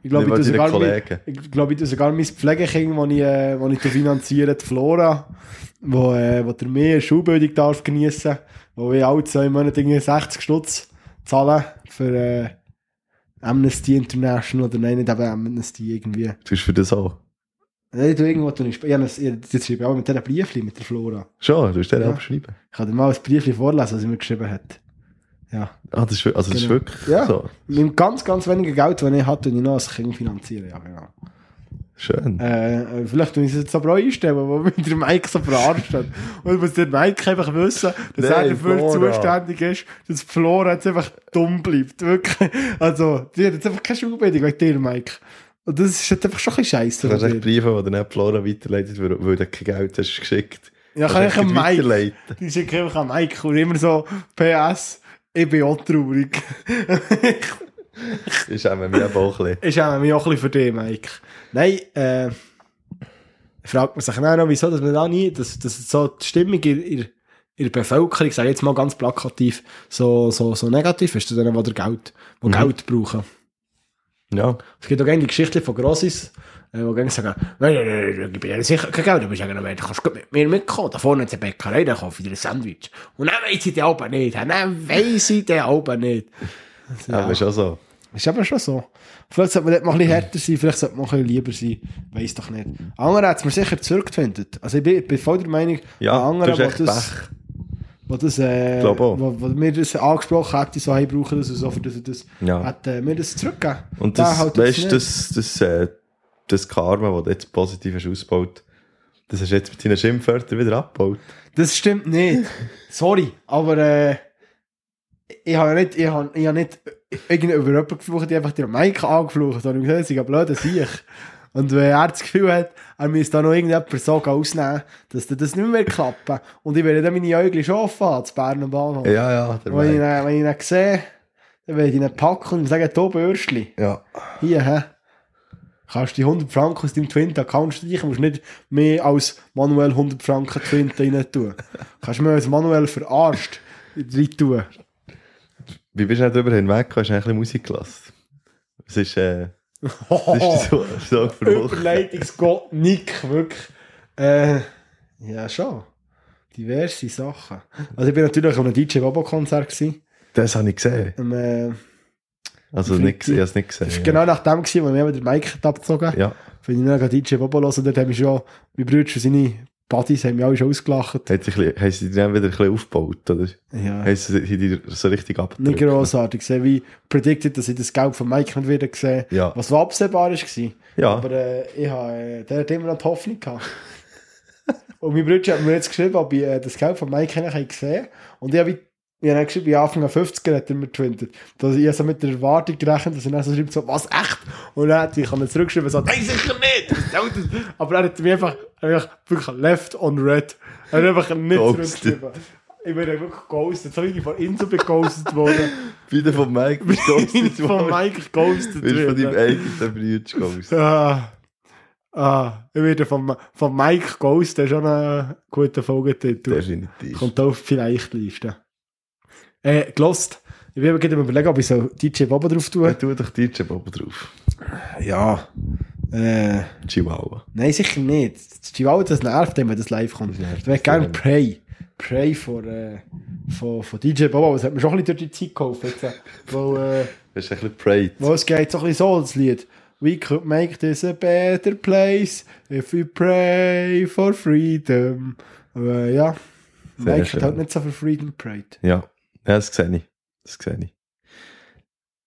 Ich glaube, ich, sogar mein, ich glaube, ich sogar mein Pflegekind, das ich, äh, ich finanziere, die Flora, wo, äh, wo der mehr Schulbildung darf geniessen, wo wir alle zwei Monate irgendwie 60 Stutz zahlen für äh, Amnesty International oder nein, nicht eben Amnesty irgendwie. Du bist für das auch. Nein, du irgendwo tue ich, ich, habe das schreibe ich auch mit dieser Briefli, mit der Flora. Schon, du hast den Ja. abschreiben. Ich kann dir mal ein Briefli vorlesen, was sie mir geschrieben hat. Ja. Ah, das ist, wir- also das Genau. ist wirklich Ja. so. Mit ganz, ganz wenigen Geld, das ich hatte, tue ich noch als Kind finanzieren. Ja, genau. Schön. Äh, äh, vielleicht tun sie es jetzt aber auch einstellen, wo mich der Mike so verarscht hat. Und muss der Mike einfach wissen, dass Nein, er dafür Flora. zuständig ist, dass die Flora jetzt einfach dumm bleibt. Wirklich. Also, die hat jetzt einfach keine Schulbildung wegen dir, Mike. Und das ist jetzt einfach schon ein bisschen scheiße. Du kannst echt. Briefe, die nicht Flora weiterleitet, weil, du kein Geld hast geschickt. Ja, kann ich an Mike. Die schicke einfach an Mike und immer so, PS, ich bin auch traurig. Ist auch mir eben auch ein bisschen. ist auch mich auch ein bisschen für dich, Mike. Nein, äh, fragt man sich dann noch, wieso, dass man da nie, dass, dass so die Stimmung in, in, in der Bevölkerung, ich sage jetzt mal ganz plakativ, so, so, so negativ ist, zu denen, die Geld, die Mhm. Geld brauchen. Ja. Es gibt auch gerne die Geschichte von Grossis, äh, wo gerne sagen, nein, nein, nein, nein, ich bin ja sicher kein Geld, aber ich sage, du kannst gut mit mir mitkommen, da vorne ist eine Bäckerei, dann kaufe ich dir ein Sandwich. Und dann weiss ich die Alben nicht, dann weiss ich die Alben nicht. Ja. Aber schon so. Ist aber schon so. Vielleicht sollte man dort mal ein bisschen härter sein, vielleicht sollte man auch ein bisschen lieber sein. Weiss doch nicht. Andere hat es mir sicher zurückgefunden. Also ich bin, bin voll der Meinung, Ja, an du hast echt das, Pech. Wo das, äh, wo, wo mir das angesprochen hätte, so, hey, brauchen das und so, für das und das, Ja. hat äh, mir das zurückgegeben. Und das, halt weißt das, das, äh, das Karma, das du jetzt positiv hast ausgebaut, das hast du jetzt mit deinen Schimpfwörtern wieder abgebaut. Das stimmt nicht. Sorry, aber äh, ich habe ja nicht, ich habe, ich habe nicht irgendwie über jemanden geflucht, die einfach den Mike angeflucht habe. Und gesagt, ich habe blöd, ich. Und wenn er das Gefühl hat, er müsste da noch irgendjemand so ausnehmen, dass das nicht mehr klappen Und ich werde dann meine Augen schon offen haben, zu Berner Bahnhof. Ja, ja, der Wenn ich, ihn, wenn ich ihn sehe, dann werde ich ihn packen und sagen, hier Bürstli, Ja. hier, hä? Kannst du die 100 Franken aus deinem Twint-Account streichen, musst nicht mehr als manuell 100 Franken Twint rein tun. Kannst du mir als manuell verarscht rein tun. Wie bist du nicht darüber hinweg? Hast du ein bisschen Musik gelassen? Es ist, äh, das ist so, so verloren. Überleitungsgott Nick, wirklich. Äh, ja, schon. Diverse Sachen. Also ich bin natürlich auf einem DJ Bobo-Konzert. Das habe ich gesehen. Ähm, äh, Also nicht, ich habe es nicht gesehen. das war ja. genau nach dem, gewesen, wo mir den Mike abgezogen Ja, Wenn ich noch DJ Bobo höre, dort haben wir schon, mein Bruder und seine Buddies haben mich alle schon ausgelacht. hat sich, haben sie dich dann wieder ein bisschen aufgebaut, oder? Ja. Haben sie die so richtig abgedrückt? Nicht grossartig. Ich sehe, wie predicted, dass ich das Geld von Mike nicht wieder gesehen Ja. Was so absehbar war. Ja, Aber äh, ich habe, äh, der hat immer noch die Hoffnung gehabt. und mein Bruder hat mir jetzt geschrieben, ob ich äh, das Geld von Mike gesehen habe. Und ich habe ich habe dann geschrieben, bei Anfang an 50 hat er mir getwintet. Dass ich so mit der Erwartung gerechnet, dass er dann so schreibt, so, was, echt? Und dann hat ich kann zurückgeschrieben, so, nein, sicher nicht! Das? Aber er hat mir einfach, einfach wirklich left on red. Er hat einfach nicht zurückgeschrieben. Ich bin dann wirklich ghosted, so wie ich von Inso beghostet worden. wieder von Mike bist du Ich bin ghostet von worden. Mike Bist von deinem worden. eigenen Bruder ghostet. Ah, ah, ich werde von, von Mike Ghost, der ist schon ein guter Folgetitel. Definitiv. Kommt auf die Vielleicht-Liste. Äh, gelost. Ich will mir gerade überlegen, ob ich so DJ Bobo drauf Ja, tue. tu doch DJ Bobo drauf. Ja. Äh, Chihuahua. nein, sicher nicht. Das Chihuahua, das nervt, wenn das live kommt. Das Ich möchte gerne. Pray. Pray von, äh, von, von DJ Bobo. Das hat mir schon ein bisschen durch die Zeit geholfen. Jetzt, wo, äh, Das ist ein bisschen prayed. Wo es geht so ein bisschen so, das Lied. We could make this a better place if we pray for freedom. Aber äh, ja, Mike hat halt nicht so für Freedom prayed. Ja, ja das sehe ich. Das sehe ich.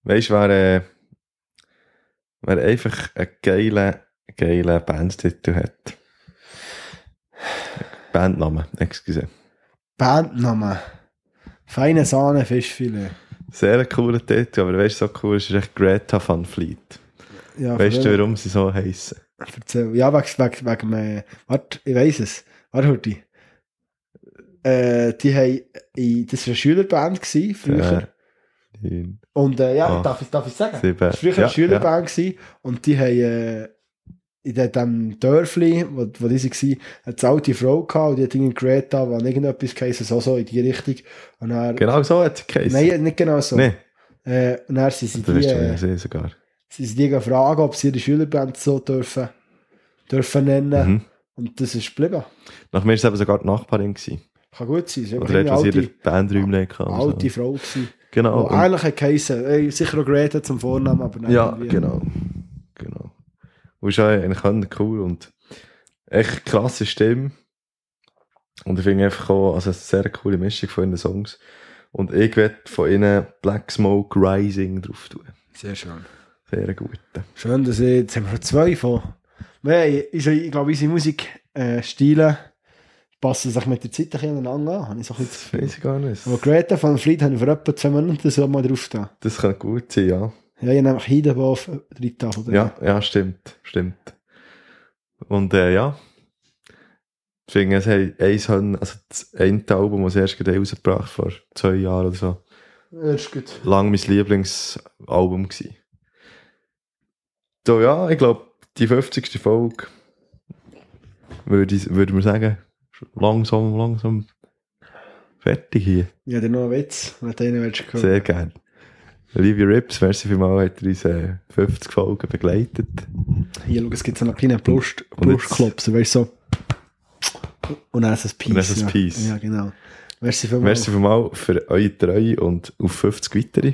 Weißt du, wer, äh, wer einfach einen geilen, geilen Bandtitel hat? Bandname, excuse. Bandname. Feine Sahne, Fischfilet. Sehr cooler Titel, aber weißt du, so cool ist, echt Greta Van Fleet. Ja, Weißt du, warum sie so heißen? Erzähl. Ja, wegen, wegen, wegen äh, warte, ich weiss es. Warte, Hurti. Äh, die haben, in- das war eine Schülerband gewesen, früher. Die Und äh, ja, Acht, darf ich, darf ich sagen? sieben. Das war früher Ja, eine Schülerband gewesen, und die haben äh, in dem Dörfli, wo, wo die waren, hat eine alte Frau gehabt und die hat irgendwie Greta, an irgendetwas geheißen, so, so in die Richtung. Und dann, Genau so hat sie geheißen. Nein, nicht genau so. Nee, Äh, und dann sind sie die, äh, sogar. sind sie die gefragt, ob sie ihre Schülerband so dürfen, dürfen nennen. Mhm. Und das ist geblieben. Nach mir war es eben sogar die Nachbarin. Gewesen. Kann gut sein. Sie Oder hat, was eine ihre alte, Bandräume gehabt. und so. alte Frau gewesen. Genau. und- eigentlich hat geheißen, ey, sicher auch Greta zum Vornamen, aber nein, Ja, irgendwie- genau. genau. Und ist auch eigentlich cool und echt krasse Stimme. Und ich finde einfach auch, also eine sehr coole Mischung von ihren Songs. Und ich werde von ihnen Black Smoke Rising drauf tun. Sehr schön. Sehr gut. Schön, dass ich, jetzt haben wir zwei von. Wir Ich, ich glaube, unsere Musikstile passen sich mit der Zeit ein bisschen an. Habe ich so ein Das weiß ich gar nicht. Aber Greta von Fleet haben wir vor etwa zwei Monaten so mal drauf da. Das kann gut sein, ja. Ja, ich nämlich Heidenbauf drin da. oder? Ja, ja, stimmt. Stimmt. Und äh, ja. Ich finde, es haben eins, also das eine Album, das erst gerade rausgebracht vor zwei Jahren oder so. Ist gut. lang mein Lieblingsalbum gsi. So, ja, ich glaube, die 50. Folge würde ich, würde man sagen, langsam, langsam fertig hier. Ja, dann noch ein Witz, wenn du einen willst. Sehr gerne. Liebe Rips, merci vielmals, hat er uns äh, 50 Folgen begleitet. Hier, schau, es gibt so einen kleinen Brust, Brustklopsen, weißt du, so. Und dann ist es Peace. Und dann ist es ja. Peace. Ja, genau. Merci vielmals. Merci vielmals für eure Treue und auf 50 weitere.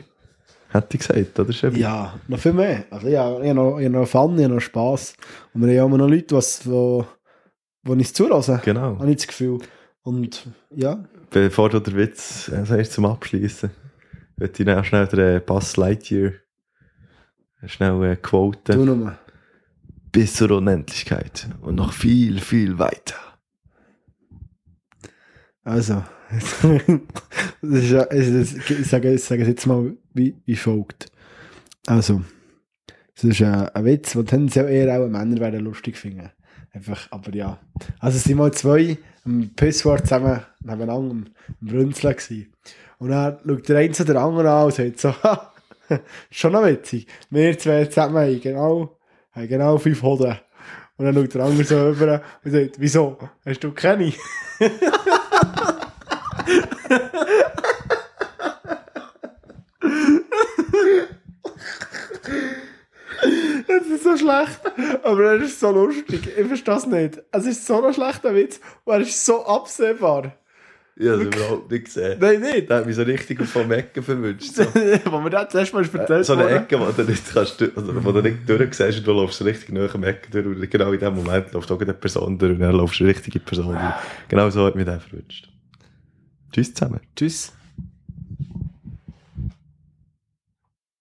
Hätte ich gesagt, oder Schebi? Ja, noch viel mehr. Also ja, ich habe noch, ich habe noch Fun, ich habe noch Spass. Und wir haben immer noch Leute, was, wo, wo uns zulassen. Genau. Habe ich das Gefühl. Und ja, Bevor du den Witz äh, sagst zum Abschließen, würde ich dann auch schnell den äh, Buzz Lightyear schnell äh, du quoten. nochmal. bis zur Unendlichkeit und noch viel, viel weiter. Also, das ist, ja- das- ich sage, ich sage es jetzt mal wie, wie folgt. Also, das ist ein, ein Witz, den tendenziell eher auch Männer werden lustig finden. Einfach, aber ja. Also, es sind mal zwei am Pisswort zusammen nebeneinander am, am Brünzeln gewesen. Und dann schaut der eine zu der anderen an und sagt so, schon noch witzig. Wir zwei zusammen haben genau, haben genau fünf Hoden. Und dann schaut der andere so rüber und sagt, wieso? Hast du keine? Das ist so schlecht, aber er ist so lustig. Ich verstehe es nicht. Es ist so ein schlechter Witz und er ist so absehbar. Ich habe es überhaupt nicht gesehen. Nein, nicht. Der hat mich so richtig auf vom Ecken verwünscht. So, Wo mir das zuerst mal erzählt so eine. Ecke, wo du nicht, kannst, also, wo du nicht durchsiehst und du läufst so richtig nach dem Ecken durch und genau in dem Moment läuft auch eine Person durch und dann läufst du die richtige Person durch. Genau so hat mich der verwünscht. Tschüss zusammen. Tschüss.